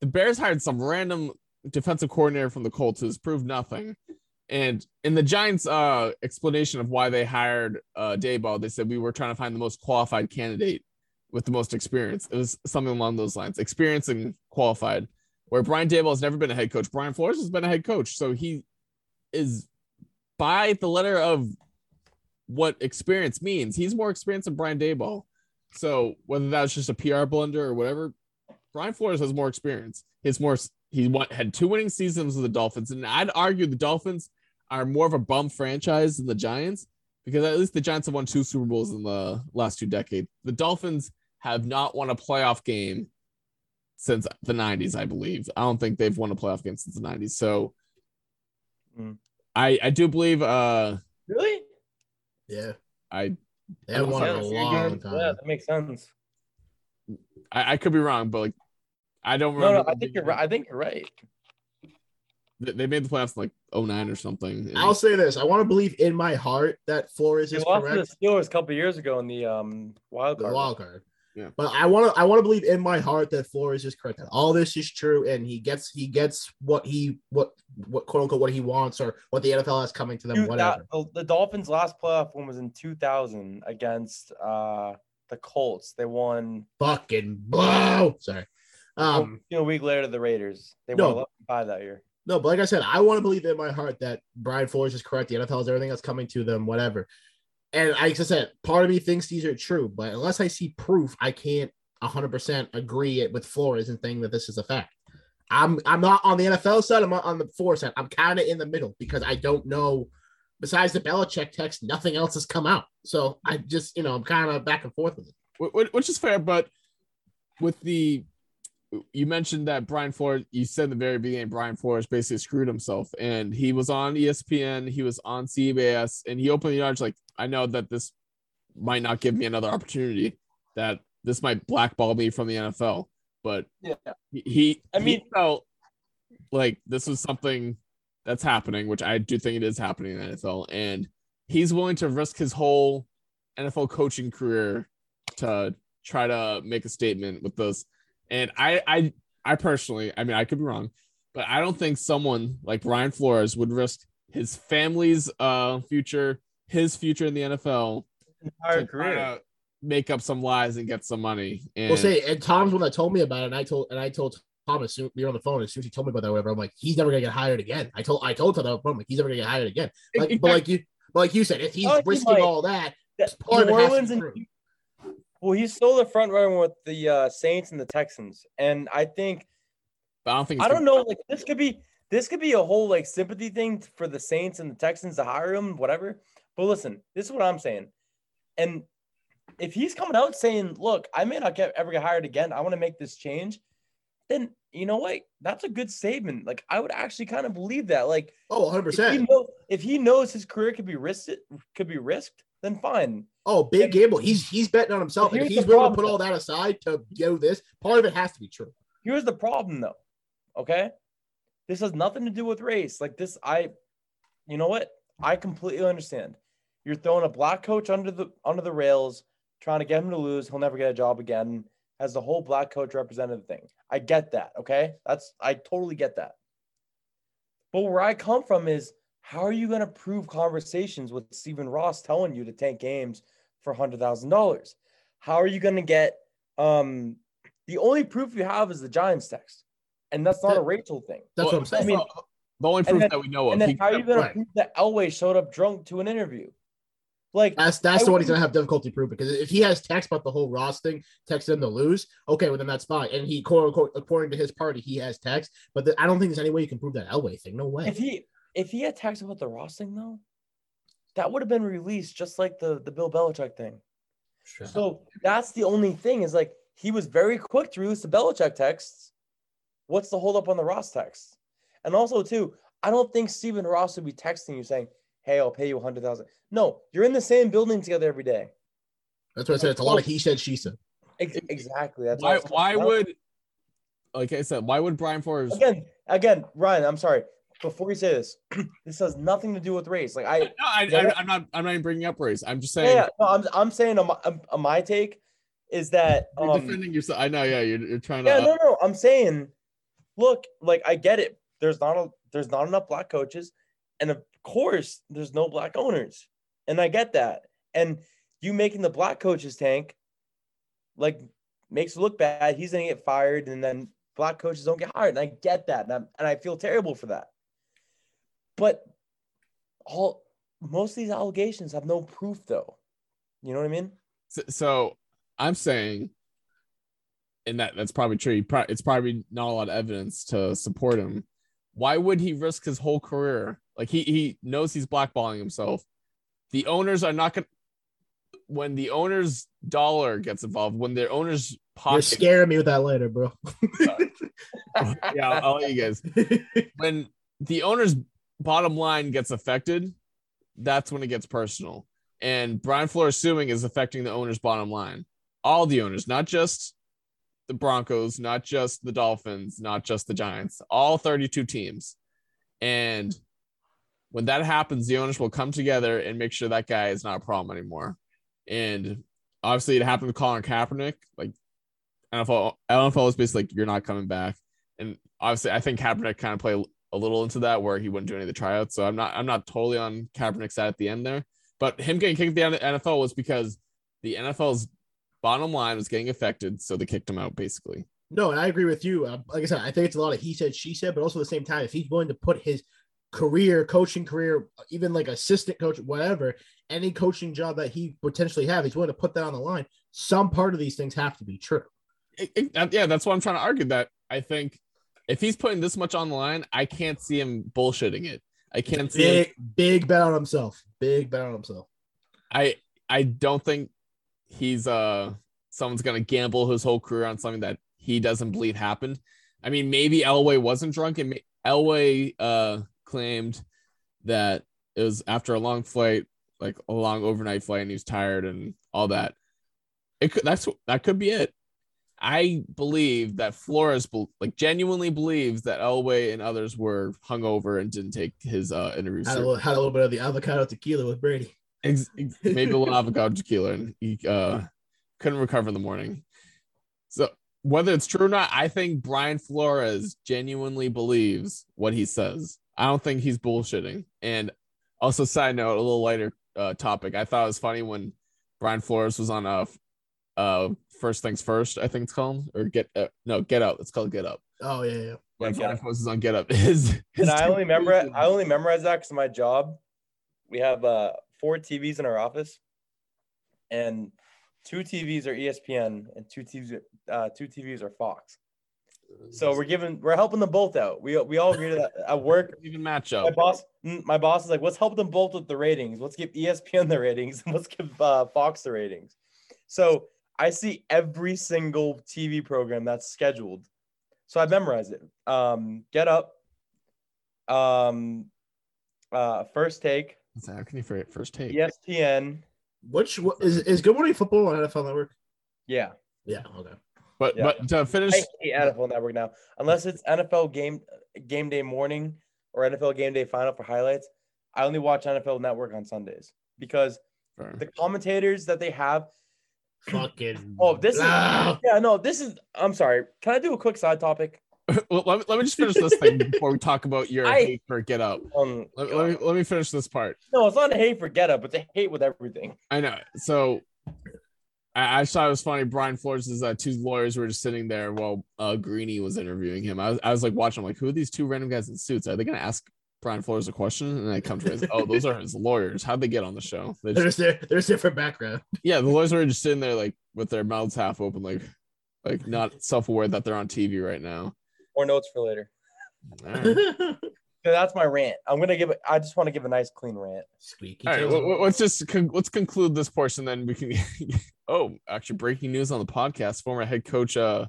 the Bears hired some random defensive coordinator from the Colts who's proved nothing. And in the Giants' uh, explanation of why they hired uh, Daboll, they said we were trying to find the most qualified candidate with the most experience. It was something along those lines, experience and qualified. Where Brian Daboll has never been a head coach, Brian Flores has been a head coach, so he is by the letter of what experience means. He's more experienced than Brian Daboll. So whether that was just a PR blunder or whatever, Brian Flores has more experience. He's more he won, had two winning seasons with the Dolphins, and I'd argue the Dolphins are more of a bum franchise than the Giants because at least the Giants have won two Super Bowls in the last two decades. The Dolphins have not won a playoff game since the 90s, I believe. I don't think they've won a playoff game since the 90s. So Hmm. I I do believe uh Really? Yeah, I they haven't won in a Makes sense. long Yeah, that makes sense. I, I could be wrong, but like I don't remember. no, I think you're right. I think you're right. They they made the playoffs in like 09 or something. and- I'll say this: I want to believe in my heart that Flores They is lost correct. to the Steelers a couple years ago in the um wild the card. wild card. Yeah. But I want to I want to believe in my heart that Flores is correct. That all this is true, and he gets he gets what he what what quote unquote what he wants or what the NFL has coming to them. Thou- Whatever. the, the Dolphins' last playoff one was in 2000 against uh the Colts. They won Fucking blow. Sorry. Um. you know, a week later to the Raiders. They No. won 11 5 that year. No, but like I said, I want to believe in my heart that Brian Flores is correct. The NFL has everything that's coming to them. Whatever. And like I said, part of me thinks these are true, but unless I see proof, I can't 100% agree it with Flores and saying that this is a fact. I'm I'm not on the NFL side. I'm on the Flores side. I'm kind of in the middle because I don't know. Besides the Belichick text, nothing else has come out. So I just, you know, I'm kind of back and forth with it. Wh- wh- which is fair, but with the you mentioned that Brian Flores, you said in the very beginning, Brian Flores basically screwed himself, and he was on ESPN, he was on CBS, and he opened the yards like, I know that this might not give me another opportunity, that this might blackball me from the NFL, but Yeah. he, he I he mean- felt like this was something that's happening, which I do think it is happening in the NFL, and he's willing to risk his whole NFL coaching career to try to make a statement with this. And I, I, I personally, I mean, I could be wrong, but I don't think someone like Brian Flores would risk his family's uh future, his future in the NFL, Entire career. to make up some lies and get some money. And Well, say, and Tom's one that told me about it, and I told, and I told Tom as soon we were on the phone. As soon as he told me about that, whatever, I'm like, he's never gonna get hired again. I told, I told Tom that, I'm like, he's never gonna get hired again. Like, but like you, but like you said, if he's Oh, risking might. all that, That- part New it Orleans and true. Well, he's still the front runner with the uh, Saints and the Texans, and I think but I don't think I don't know. Like this could be this could be a whole like sympathy thing for the Saints and the Texans to hire him, whatever. But listen, this is what I'm saying. And if he's coming out saying, "Look, I may not get ever get hired again. I want to make this change," then you know what? That's a good statement. Like I would actually kind of believe that. Like Oh, 100 if he, percent. if he knows his career could be risked, could be risked, then fine. Oh, big gamble. He's he's betting on himself, and he's willing to put all that aside to do this, part of it has to be true. Here's the problem though. Okay. This has nothing to do with race. Like this, I you know what? I completely understand. You're throwing a black coach under the under the rails, trying to get him to lose. He'll never get a job again. As the whole black coach representative thing. I get that. Okay. That's I totally get that. But where I come from is how are you going to prove conversations with Stephen Ross telling you to tank games for hundred thousand dollars? How are you going to get um the only proof you have is the Giants text, and that's not a That- Rachel thing. That's Well, what I'm saying. I mean, the only proof then- that we know of. And then He- how are you going to prove that Elway showed up drunk to an interview? Like That's that's I the one he's gonna have difficulty proving because if he has text about the whole Ross thing, text him to lose, okay, well then that's fine. And he quote unquote according to his party, he has text, but the, I don't think there's any way you can prove that Elway thing. No way. if he if he had text about the Ross thing though, that would have been released just like the the Bill Belichick thing. So that's the only thing is like he was very quick to release the Belichick texts. What's the holdup on the Ross text? And also too, I don't think Stephen Ross would be texting you saying, "Hey, I'll pay you a hundred thousand. No, you're in the same building together every day. That's what I said. It's a lot of he said, she said. Exactly. That's why, why would, like I said, why would Brian Flores? again again Ryan? I'm sorry. Before you say this, this has nothing to do with race. Like I, No, I, Yeah. I, I'm not. I'm not even bringing up race. I'm just saying. yeah, no, I'm I'm saying on my, on my take is that You're um, defending yourself. I know. Yeah, you're, you're trying to. Yeah, no, no. I'm saying, look, like I get it. There's not a there's not enough black coaches, and of course, there's no black owners, and I get that. And you making the black coaches tank, like, makes it look bad. He's gonna get fired, and then black coaches don't get hired. And I get that, and, I'm, and I feel terrible for that. But all most of these allegations have no proof, though. You know what I mean? So, so I'm saying and that that's probably true. Pro- it's probably not a lot of evidence to support him. Why would he risk his whole career? Like he he knows he's blackballing himself. The owners are not going. to When the owner's dollar gets involved, when their owner's You're scaring me with that later, bro. yeah, I'll, I'll let you guys. When the owner's bottom line gets affected, that's when it gets personal. And Brian Flores suing is affecting the owner's bottom line. All the owners, not just the Broncos, not just the Dolphins, not just the Giants, all 32 teams. And when that happens, the owners will come together and make sure that guy is not a problem anymore. And obviously, it happened with Colin Kaepernick. Like NFL, NFL is basically like, you're not coming back. And obviously, I think Kaepernick kind of played a little into that where he wouldn't do any of the tryouts. So I'm not, I'm not totally on Kaepernick's side at the end there. But him getting kicked out of the NFL was because the NFL's bottom line was getting affected, so they kicked him out basically. No, and I agree with you. Uh, like I said, I think it's a lot of he said, she said, but also at the same time, if he's willing to put his career, coaching career, even like assistant coach, whatever, any coaching job that he potentially have, he's willing to put that on the line. Some part of these things have to be true. It- it- yeah, that's what I'm trying to argue. That I think if he's putting this much on the line, I can't see him bullshitting it. I can't see him Big, big bet on himself. Big bet on himself. I I don't think he's uh someone's gonna gamble his whole career on something that he doesn't believe happened. I mean, maybe Elway wasn't drunk, and Elway uh claimed that it was after a long flight, like a long overnight flight, and he was tired and all that. It could that's that could be it. I believe that Flores like genuinely believes that Elway and others were hungover and didn't take his uh interview. Had a, little, had a little bit of the avocado tequila with Brady. Ex- ex- maybe a little avocado tequila and he uh couldn't recover in the morning. So whether it's true or not i think brian flores genuinely believes what he says. I don't think he's bullshitting. And also side note a little lighter uh topic. I thought it was funny when brian flores was on a uh first things first i think it's called or get uh, no get up it's called get up Oh yeah, yeah. when Get brian Up. is on get up his, his And I only remember I only memorize that because of my job. We have uh, four TVs in our office, and two TVs are ESPN, and two TVs uh, two TVs are Fox. So we're giving we're helping them both out. We we all agree to that at work. even match up. My boss mm, my boss is like, let's help them both with the ratings. Let's give ESPN the ratings, and let's give uh, Fox the ratings. So I see every single TV program that's scheduled. So I memorize it. Um, Get Up, um, uh, First Take, how can you forget first take ESPN. Which what, is is Good Morning Football on NFL Network? Yeah, Yeah. Okay. but Yeah. but to finish I hate NFL Network now. Unless it's NFL game game day morning or NFL game day final for highlights, I only watch NFL Network on Sundays because the commentators that they have. Fucking. Oh, this is Ah! yeah, no, this is. I'm sorry. Can I do a quick side topic? well, let, me, let me just finish this thing before we talk about your I- hate for get up. Um, Let, let me let me finish this part. no, it's not a hate for Get Up. It's a hate with everything. I know. So I, I thought it was funny. Brian Flores' uh, two lawyers were just sitting there while uh, Greeny was interviewing him. I was, I was like watching, I'm like, who are these two random guys in suits? Are they going to ask Brian Flores a question? And I come to realize, oh, those are his lawyers. How'd they get on the show? They just- There's there, there's different background. yeah, the lawyers were just sitting there like with their mouths half open, like like not self aware that they're on TV right now. More notes for later. All right. So that's my rant. I'm gonna give it. I just want to give a nice clean rant. Squeaky. All right, well, well, let's just con- let's conclude this portion. Then we can. oh, actually, breaking news on the podcast: former head coach uh,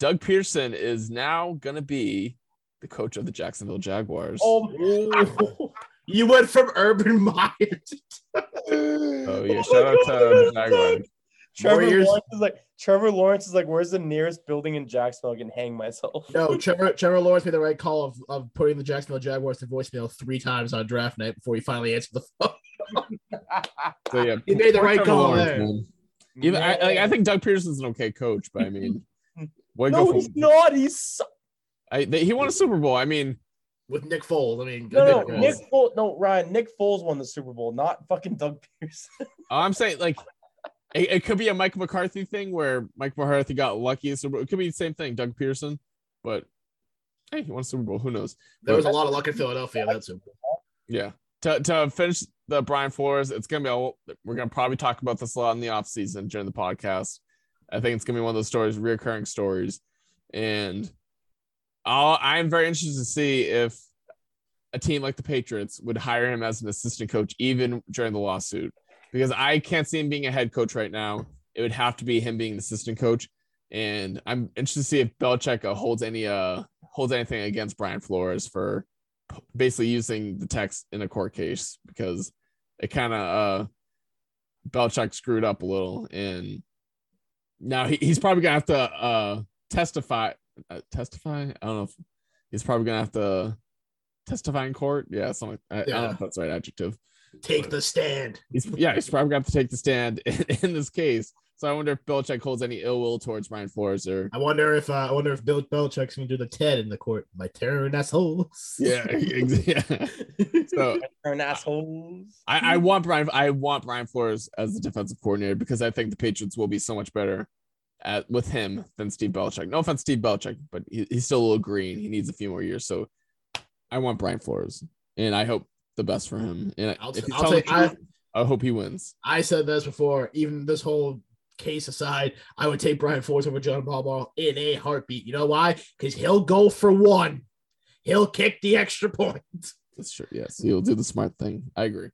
Doug Pederson is now going to be the coach of the Jacksonville Jaguars. Oh, you went from Urban Meyer to Oh, oh yeah! Oh Shout my out to the that's Jaguars. Trevor Warriors. Lawrence is like Trevor Lawrence is like, where's the nearest building in Jacksonville I can hang myself? No, Trevor, Trevor Lawrence made the right call of, of putting the Jacksonville Jaguars to voicemail three times on draft night before he finally answered the phone. So yeah, He made the right Trevor call Lawrence, there. man. Even I, like, I think Doug Pederson's an okay coach, but I mean, why go no, he's not. He's so- I, they, he won a Super Bowl. I mean, With Nick Foles. I mean, no, no. good Nick. Foles, no, Ryan. Nick Foles won the Super Bowl, not fucking Doug Pederson. I'm saying like it, it could be a Mike McCarthy thing where Mike McCarthy got lucky. in It could be the same thing, Doug Pederson, but hey, he won a Super Bowl. Who knows? there was a lot of luck in Philadelphia. That's Super Bowl. Yeah. To, to finish the Brian Flores, it's gonna be a, we're gonna probably talk about this a lot in the off season during the podcast. I think it's gonna be one of those stories, reoccurring stories, and I'll, I'm very interested to see if a team like the Patriots would hire him as an assistant coach even during the lawsuit, because I can't see him being a head coach right now. It would have to be him being an assistant coach, and I'm interested to see if Belichick uh, holds any uh holds anything against Brian Flores for basically using the text in a court case because it kind of uh Belichick screwed up a little and now he, he's probably gonna have to uh testify uh, testify I don't know if he's probably gonna have to testify in court yeah something I, I don't know if that's the right adjective Take the stand. he's yeah he's probably gonna have to take the stand in, in this case so I wonder if Belichick holds any ill will towards Brian Flores or I wonder if uh, I wonder if Bill Belichick's gonna do the Ted in the court by tearing assholes. yeah ex- yeah so Turn assholes. I, I want Brian. I want Brian Flores as the defensive coordinator because I think the Patriots will be so much better at with him than Steve Belichick. No offense, Steve Belichick, but he, he's still a little green. He needs a few more years. So I want Brian Flores, and I hope the best for him. And I'll, if he's I'll telling take. I, I hope he wins. I said this before. Even this whole case aside, I would take Brian Flores over John Balball in a heartbeat. You know why? Because he'll go for one. He'll kick the extra point. That's true. Yes, he'll do the smart thing. I agree.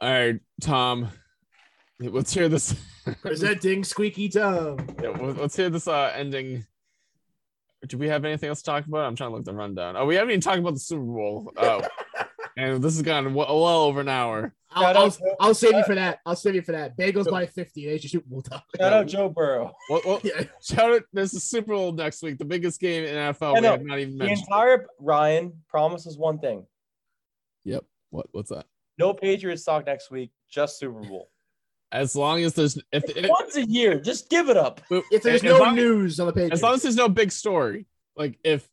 All right, Tom. Let's hear this. Presenting Squeaky Tom. Yeah, let's hear this uh, ending. Do we have anything else to talk about? I'm trying to look the rundown. Oh, we haven't even talked about the Super Bowl. Oh, and this has gone w- well over an hour. I'll, I'll, out to- I'll save you for that. I'll save you for that. Bagels by 50. There's your Super Bowl talk. Shout out Joe Burrow. Well, well Yeah. shout out. There's a Super Bowl next week, the biggest game in NFL. I We know. have not even The mentioned. entire Ryan promises one thing: Yep. What? What's that? no Patriots talk next week, just Super Bowl. As long as there's if, if Once a year, just give it up. If there's as no long- news on the page, as long as there's no big story, like if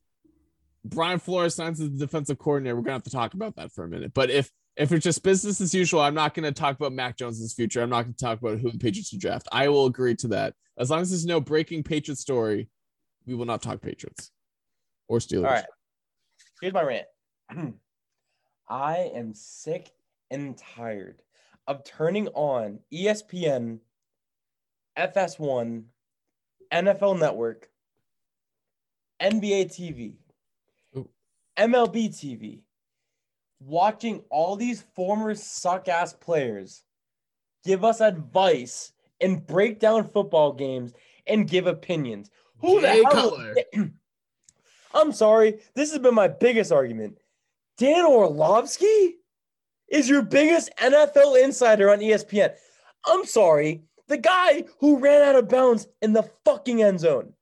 Brian Flores signs as the defensive coordinator, we're gonna have to talk about that for a minute. But if if it's just business as usual, I'm not gonna talk about Mac Jones's future. I'm not gonna talk about who the Patriots should draft. I will agree to that. As long as there's no breaking Patriots story, we will not talk Patriots or Steelers. All right. Here's my rant. I am sick and tired of turning on ESPN, FS1, NFL Network, NBA TV, Ooh. MLB TV, watching all these former suck ass players give us advice and break down football games and give opinions. Who the hell? I'm sorry. This has been my biggest argument. Dan Orlovsky is your biggest NFL insider on ESPN. I'm sorry. The guy who ran out of bounds in the fucking end zone.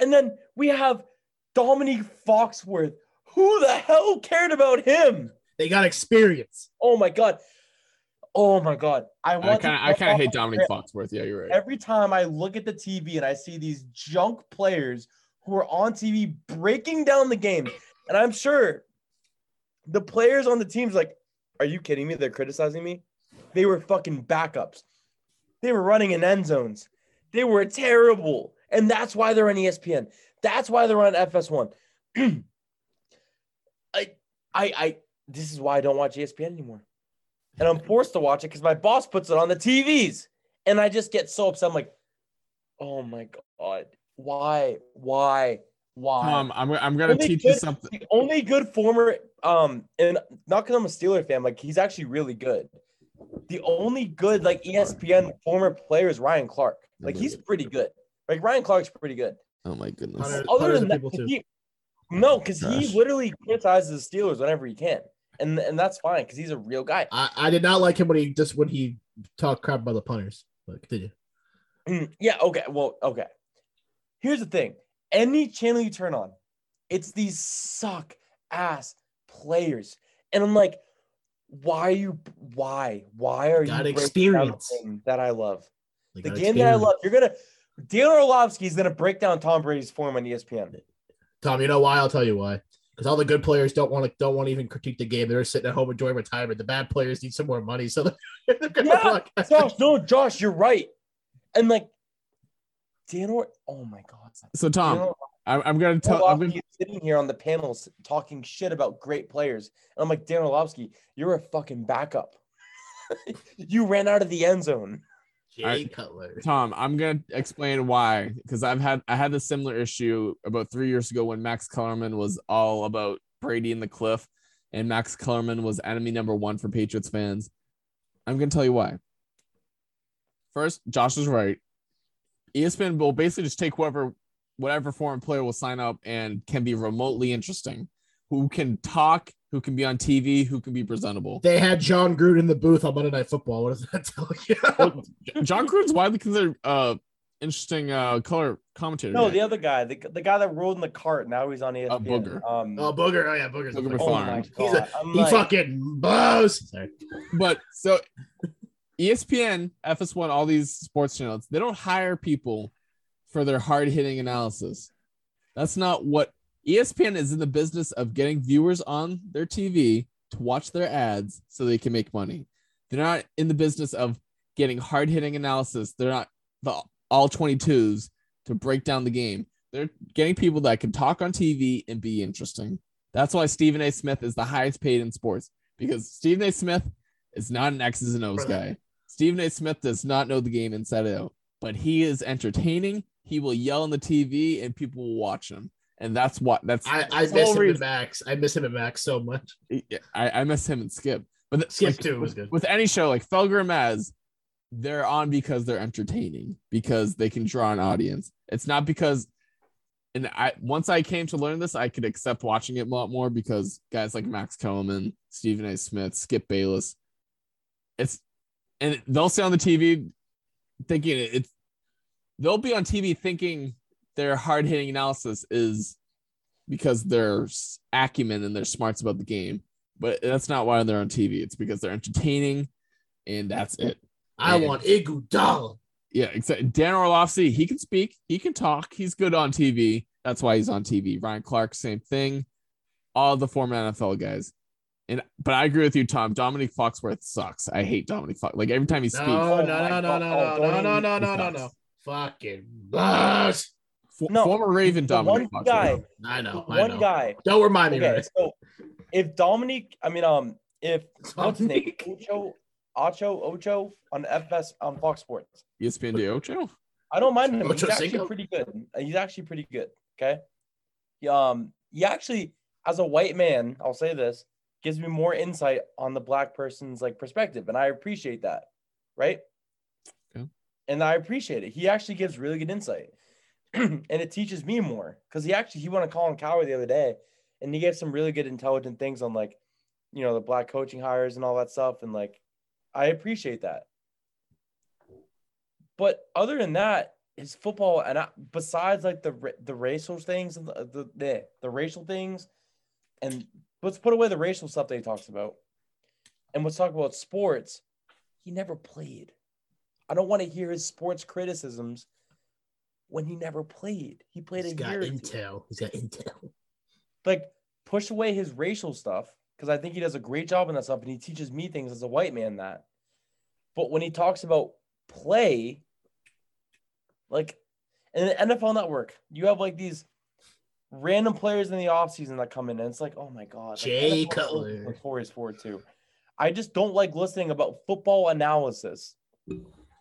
And then we have Dominique Foxworth. Who the hell cared about him? they got experience. Oh my god. Oh my god. I I want kind of I kind of hate jump off Dominic Foxworth. Yeah, you're right. Every time I look at the TV and I see these junk players who are on TV breaking down the game, and I'm sure the players on the team's like, "Are you kidding me? They're criticizing me." They were fucking backups. They were running in end zones. They were terrible, and that's why they're on ESPN. That's why they're on FS1. I, I, I. This is why I don't watch ESPN anymore, and I'm forced to watch it because my boss puts it on the TVs, and I just get so upset. I'm like, oh my god, why, why, why? Tom, I'm I'm gonna Only teach you something. the only good former, um, and not because I'm a Steeler fan, like he's actually really good. The only good like ESPN former player is Ryan Clark. Like he's pretty good. Like Ryan Clark's pretty good. Oh my goodness. Hunter- Other than that, he, no, because he literally criticizes the Steelers whenever he can, and and that's fine because he's a real guy. I, I did not like him when he just when he talked crap about the punters. But continue. Mm, yeah, okay. Well, okay. Here's the thing. Any channel you turn on, it's these suck ass players. And I'm like, why are you why? Why are Got you breaking down the experience. that I love? They The got game that I love. You're gonna Dan Orlovsky is gonna break down Tom Brady's form on ESPN. Tom, you know why? I'll tell you why. Because all the good players don't want to don't want to even critique the game. They're sitting at home enjoying retirement. The bad players need some more money, so they're, they're gonna Yeah, broadcast. Josh, no, Josh, you're right. And like Dan Or oh my god. So Dan Tom, I'm, I'm gonna tell. I'm Orlovsky gonna, sitting here on the panels talking shit about great players. And I'm like, Dan Orlovsky, you're a fucking backup. you ran out of the end zone. Jay Alright. Cutler. Tom, I'm gonna explain why because I've had I had a similar issue about three years ago when Max Kellerman was all about Brady and the cliff, and Max Kellerman was enemy number one for Patriots fans. I'm gonna tell you why. First, Josh is right. ESPN will basically just take whoever, whatever foreign player will sign up and can be remotely interesting, who can talk, who can be on TV, who can be presentable. They had Jon Gruden in the booth on Monday Night Football. What does that tell you? Well, Jon Gruden's widely considered uh interesting uh color commentator. No, guy. the other guy, the, the guy that rode in the cart. Now he's on ESPN. Booger. Um, oh, Booger. Oh, yeah, Booger's Booger a oh Farm. my He's god! a- I'm He like, fucking blows. Sorry. but so ESPN, FS1, all these sports channels, they don't hire people for their hard hitting analysis. That's not what ESPN is in the business of getting viewers on their TV to watch their ads so they can make money. They're not in the business of getting hard hitting analysis. They're not the all 22s to break down the game. They're getting people that can talk on TV and be interesting. That's why Stephen A. Smith is the highest paid in sports because Stephen A. Smith is not an X's and O's guy. Stephen A. Smith does not know the game inside out, but he is entertaining. He will yell on the TV and people will watch him. And that's what that's I, I miss him reason. Max. I miss him in Max so much. I, I miss him and Skip. But Skip like, too was good. with any show like Felger and Maz, they're on because they're entertaining, because they can draw an audience. It's not because and I once I came to learn this, I could accept watching it a lot more because guys like Max Kellerman, Stephen A. Smith, Skip Bayless, it's and they'll say on the TV thinking it's they'll be on TV thinking their hard hitting analysis is because they're acumen and they're smarts about the game. But that's not why they're on TV. It's because they're entertaining, and that's it. I Yeah. want Iguodala. Yeah, except Dan Orlovsky, he can speak, he can talk, he's good on TV. That's why he's on TV. Ryan Clark, same thing. All the former NFL guys. And but I agree with you, Tom. Dominic Foxworth sucks. I hate Dominic Fox. Like every time he speaks, No, no, no, no, no, no, no, no, no, no, no, no. Sucks. Fucking boss. No, former Raven the Dominic one Foxworth. guy, I know. I one know. guy. Don't remind me, Okay, man. so if Dominic, I mean, um, if what's his name, Ocho, Ocho, Ocho on FS on Fox Sports. ESPN de Ocho. I don't mind him. He's Ocho actually Cinco? pretty good. He's actually pretty good. Okay. He, um, he actually, as a white man, I'll say this, gives me more insight on the black person's like perspective, and I appreciate that. Right. And I appreciate it. He actually gives really good insight, and it teaches me more because he actually he won a Colin Cowherd the other day, and he gave some really good intelligent things on like, you know, the black coaching hires and all that stuff, and like, I appreciate that. But other than that, his football and I, besides like the the racial things and the the, the the racial things, and let's put away the racial stuff that he talks about, and let's talk about sports. He never played. I don't want to hear his sports criticisms when he never played. He played He's a got year. or two. intel. He's got intel. Like push away his racial stuff because I think he does a great job in that stuff, and he teaches me things as a white man that. But when he talks about play, like in the NFL Network, you have like these random players in the offseason that come in, and it's like, oh my god, like, Jay NFL Cutler. is notorious for it too. I just don't like listening about football analysis,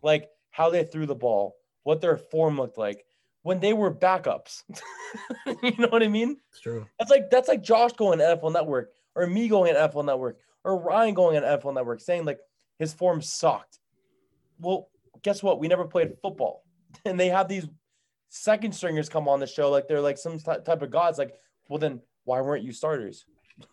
like how they threw the ball, what their form looked like when they were backups. you know what I mean? It's true. That's like that's like Josh going to NFL Network or me going to NFL Network or Ryan going to NFL Network saying like his form sucked. Well, guess what? We never played football, and they have these second stringers come on the show like they're like some ty- type of gods. Like, well, then why weren't you starters?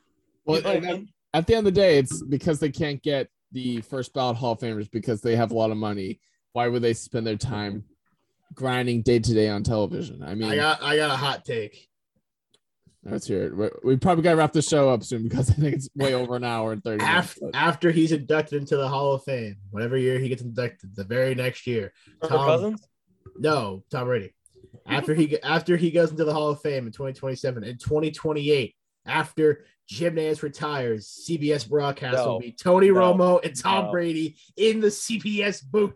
Well, You know I mean? at the end of the day, it's because they can't get the first ballot Hall of Famers because they have a lot of money. Why would they spend their time grinding day to day on television? I mean, I got I got a hot take. let's hear it. We- We probably got to wrap the show up soon because I think it's way over an hour and 30 minutes. After, after he's inducted into the Hall of Fame, whatever year he gets inducted, the very next year. Tom- Cousins. No, Tom Brady. After he after he goes into the Hall of Fame in 2027 and 2028, after Jim Nantz retires, CBS broadcast No. will be Tony No. Romo and Tom No. Brady in the CBS booth.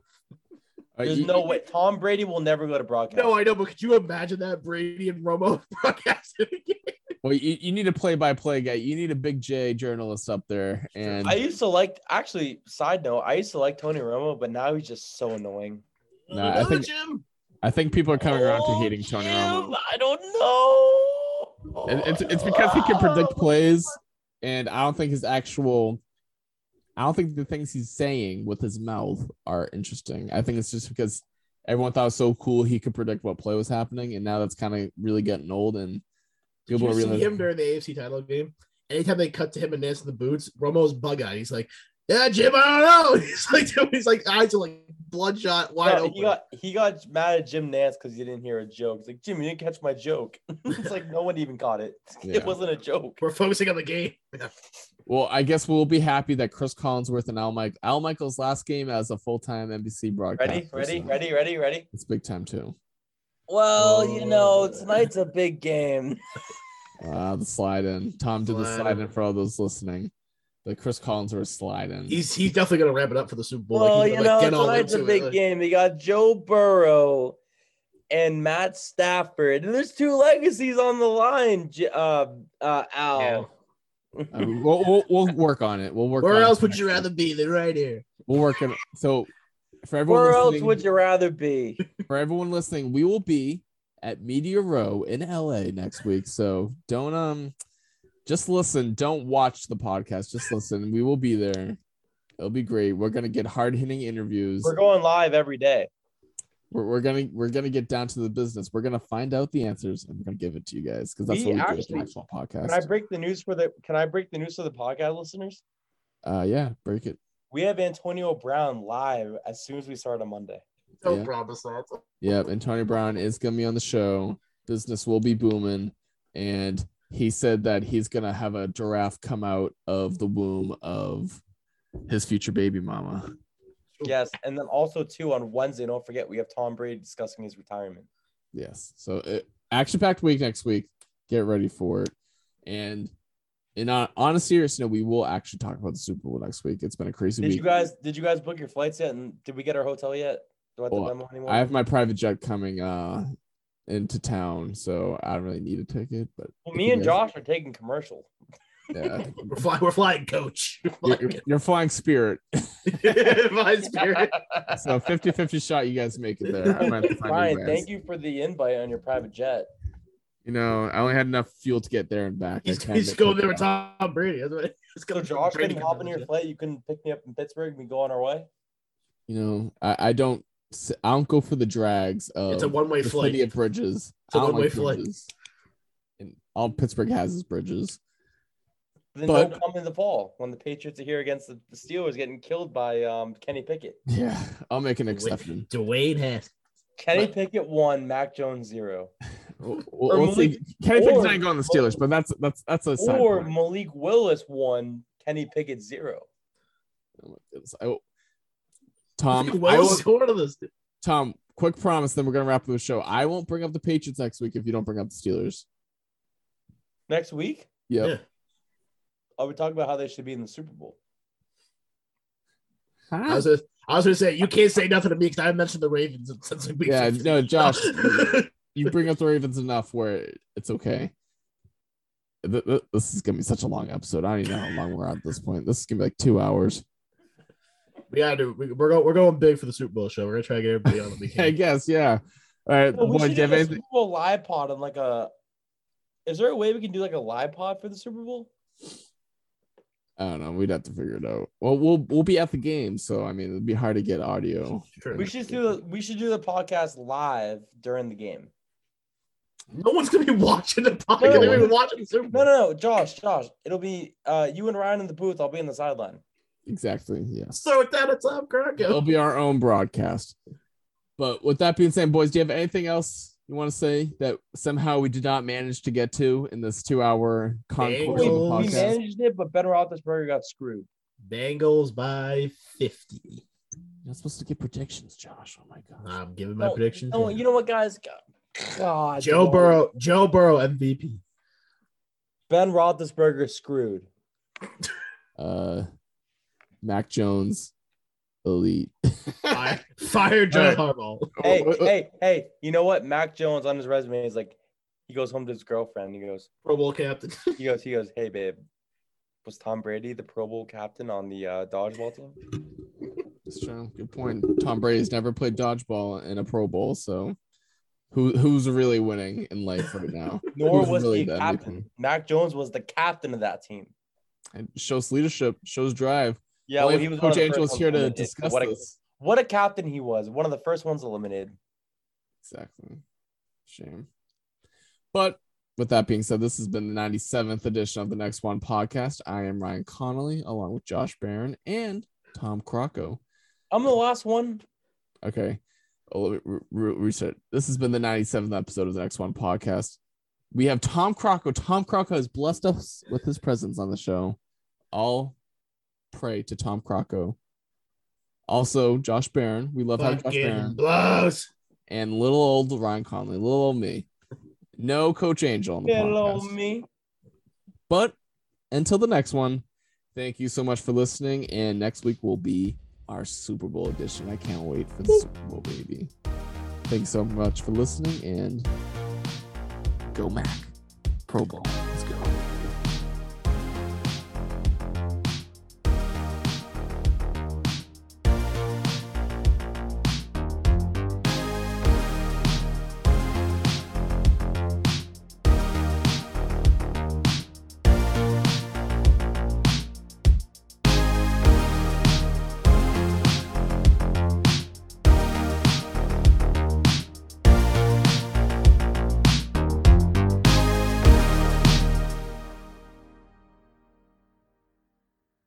There's you- no way. Tom Brady will never go to broadcast. No, I know, but could you imagine that Brady and Romo broadcasting again? Well, you, you need a play-by-play guy. You need a big J journalist up there, and I used to like actually. Side note, I used to like Tony Romo, but now he's just so annoying. No, I think- Jim. I think people are coming around to Oh, hating Tony Jim, Romo. I don't know. And it's it's because he can predict plays, and I don't think his actual, I don't think the things he's saying with his mouth are interesting. I think it's just because everyone thought it was so cool he could predict what play was happening, and now that's kind of really getting old, and Did people you are see realizing. him during the AFC title game? Anytime they cut to him and Nantz in the boots, Romo's bug eyed. He's like, "Yeah, Jim, I don't know." He's like, he's like eyes are like bloodshot, wide No, open. he got he got mad at Jim Nantz because he didn't hear a joke. He's like, Jim, you didn't catch my joke. it's like no one even caught it. Yeah. It wasn't a joke. We're focusing on the game. Well, I guess we'll be happy that Cris Collinsworth and Al Mike Al Michael's last game as a full time NBC broadcast. Ready, ready, ready, ready, ready. It's big time too. Well, you know, Oh. tonight's a big game. Uh, the slide in. Tom did the Slide slide in. in for all those listening. The Cris Collinsworth slide in. He's he's definitely gonna ramp it up for the Super Bowl. Well, Like, he's you gonna, like, know, get all tonight's a big it. game. You got Joe Burrow and Matt Stafford. And there's two legacies on the line, uh, uh, Al. Uh, we'll, we'll, we'll work on it. We'll work. Where on else it would you week. rather be than right here? We'll work on it. So for everyone Where else would you rather be? for everyone listening, we will be at Media Row in LA next week. So don't um just listen. Don't watch the podcast. Just listen. We will be there. It'll be great. We're gonna get hard hitting interviews. We're going live every day. We're, we're gonna we're gonna get down to the business. We're gonna find out the answers and we're gonna give it to you guys because that's We what we do actually- with the actual podcast. Can I break the news for the? Can I break the news for the podcast listeners? uh yeah, break it. We have Antonio Brown live as soon as we start on Monday. Don't Yeah. promise that. Yep, and Tony Brown is gonna be on the show. Business will be booming, and he said that he's gonna have a giraffe come out of the womb of his future baby mama. Yes, and then also too on Wednesday. Don't forget we have Tom Brady discussing his retirement. Yes, so it, action-packed week next week. Get ready for it. And in on, on a serious note, we will actually talk about the Super Bowl next week. It's been a crazy Did week. you guys? Did you guys book your flights yet? And did we get our hotel yet? Do I have Well, the memo anymore? I have my private jet coming uh into town, so I don't really need a ticket. But well, me and guys- Josh are taking commercial. yeah, We're flying. We're flying, coach. We're you're, you're flying Spirit. flying. flying spirit. So 50 50 shot, you guys make it there. I might have to find Ryan, thank you for the invite on your private jet. You know, I only had enough fuel to get there and back. I He's, can't he's get going there with. Tom Brady. That's what it's So gonna Josh Brady couldn't can hop in your manage flight. You couldn't pick me up in Pittsburgh. and We go on our way. You know, I, I don't s- I don't go for the drags of It's a one-way the flight. city of bridges. It's a I don't one-way like flight. bridges. And all Pittsburgh has is bridges. Then But- don't come in the fall when the Patriots are here against the, the Steelers getting killed by um, Kenny Pickett. Yeah, I'll make an exception. Dwayne has Kenny But- Pickett one, Mac Jones zero. We'll, Or we'll see. Malik- Kenny Pickett's or- not going to the Steelers, but that's that's that's a side Or point. Malik Willis one, Kenny Pickett zero. Oh my goodness. I will- Tom, I well, will, sort of this. Tom, quick promise, then we're gonna wrap up the show. I won't bring up the Patriots next week if you don't bring up the Steelers. Next week, Yep. Yeah. are we talking about how they should be in the Super Bowl? I was, just, I was gonna say you can't say nothing to me because I mentioned the Ravens since like week Yeah, 50. no, Josh, you bring up the Ravens enough where it's okay. Th- th- This is gonna be such a long episode. I don't even know how long we're at this point. This is gonna be like two hours. We gotta do. We, we're going. We're going big for the Super Bowl show. We're gonna try to get everybody on that we I can. guess, yeah. All right, Well, we boy, should do do a? Super Bowl live pod on like a. Is there a way we can do like a live pod for the Super Bowl? I don't know. We'd have to figure it out. Well, we'll we'll be at the game, so I mean, it'd be hard to get audio. Sure. We should do the we should do the podcast live during the game. No one's gonna be watching the podcast. No, no, no. watching No, no, no, Josh, Josh. It'll be uh you and Ryan in the booth. I'll be in the sideline. Exactly. Yes. So with that, it's up, Crocco. It'll be our own broadcast. But with that being said, boys, do you have anything else you want to say that somehow we did not manage to get to in this two-hour concourse of a Bengals. We managed it, but Ben Roethlisberger got screwed. Bengals by fifty. You're supposed to get predictions, Josh. Oh my god. I'm giving my No, prediction. No, you know what, guys? God, Joe no. Burrow. Joe Burrow MVP. Ben Roethlisberger screwed. Uh, Mac Jones, elite. Fire, fire John Harbaugh. Hey, hey, hey! You know what? Mac Jones on his resume is like, he goes home to his girlfriend. He goes, Pro Bowl captain. he goes, he goes, hey babe, was Tom Brady the Pro Bowl captain on the uh, dodgeball team? That's true. Good point. Tom Brady's never played dodgeball in a Pro Bowl, so who who's really winning in life right now? Nor Who's was really he the captain. MVP? Mac Jones was the captain of that team. It shows leadership, shows drive. Yeah, Well, well, he was Coach of the Angel first is here to discuss what a, this. What a captain he was! One of the first ones eliminated. Exactly. Shame. But with that being said, this has been the 97th edition of the Next One podcast. I am Ryan Connolly, along with Josh Barron and Tom Crocco. I'm the last one. Okay. Oh, let me re- reset. This has been the 97th episode of the Next One podcast. We have Tom Crocco. Tom Crocco has blessed us with his presence on the show. All pray to Tom Crocco. Also, Josh Barron. We love how Josh Barron. blows. And little old Ryan Conley, little old me. No Coach Angel on the Hello, podcast. me. But until the next one, thank you so much for listening. And next week will be our Super Bowl edition. I can't wait for the Super Bowl, baby. Thanks so much for listening and go Mac. Pro Bowl.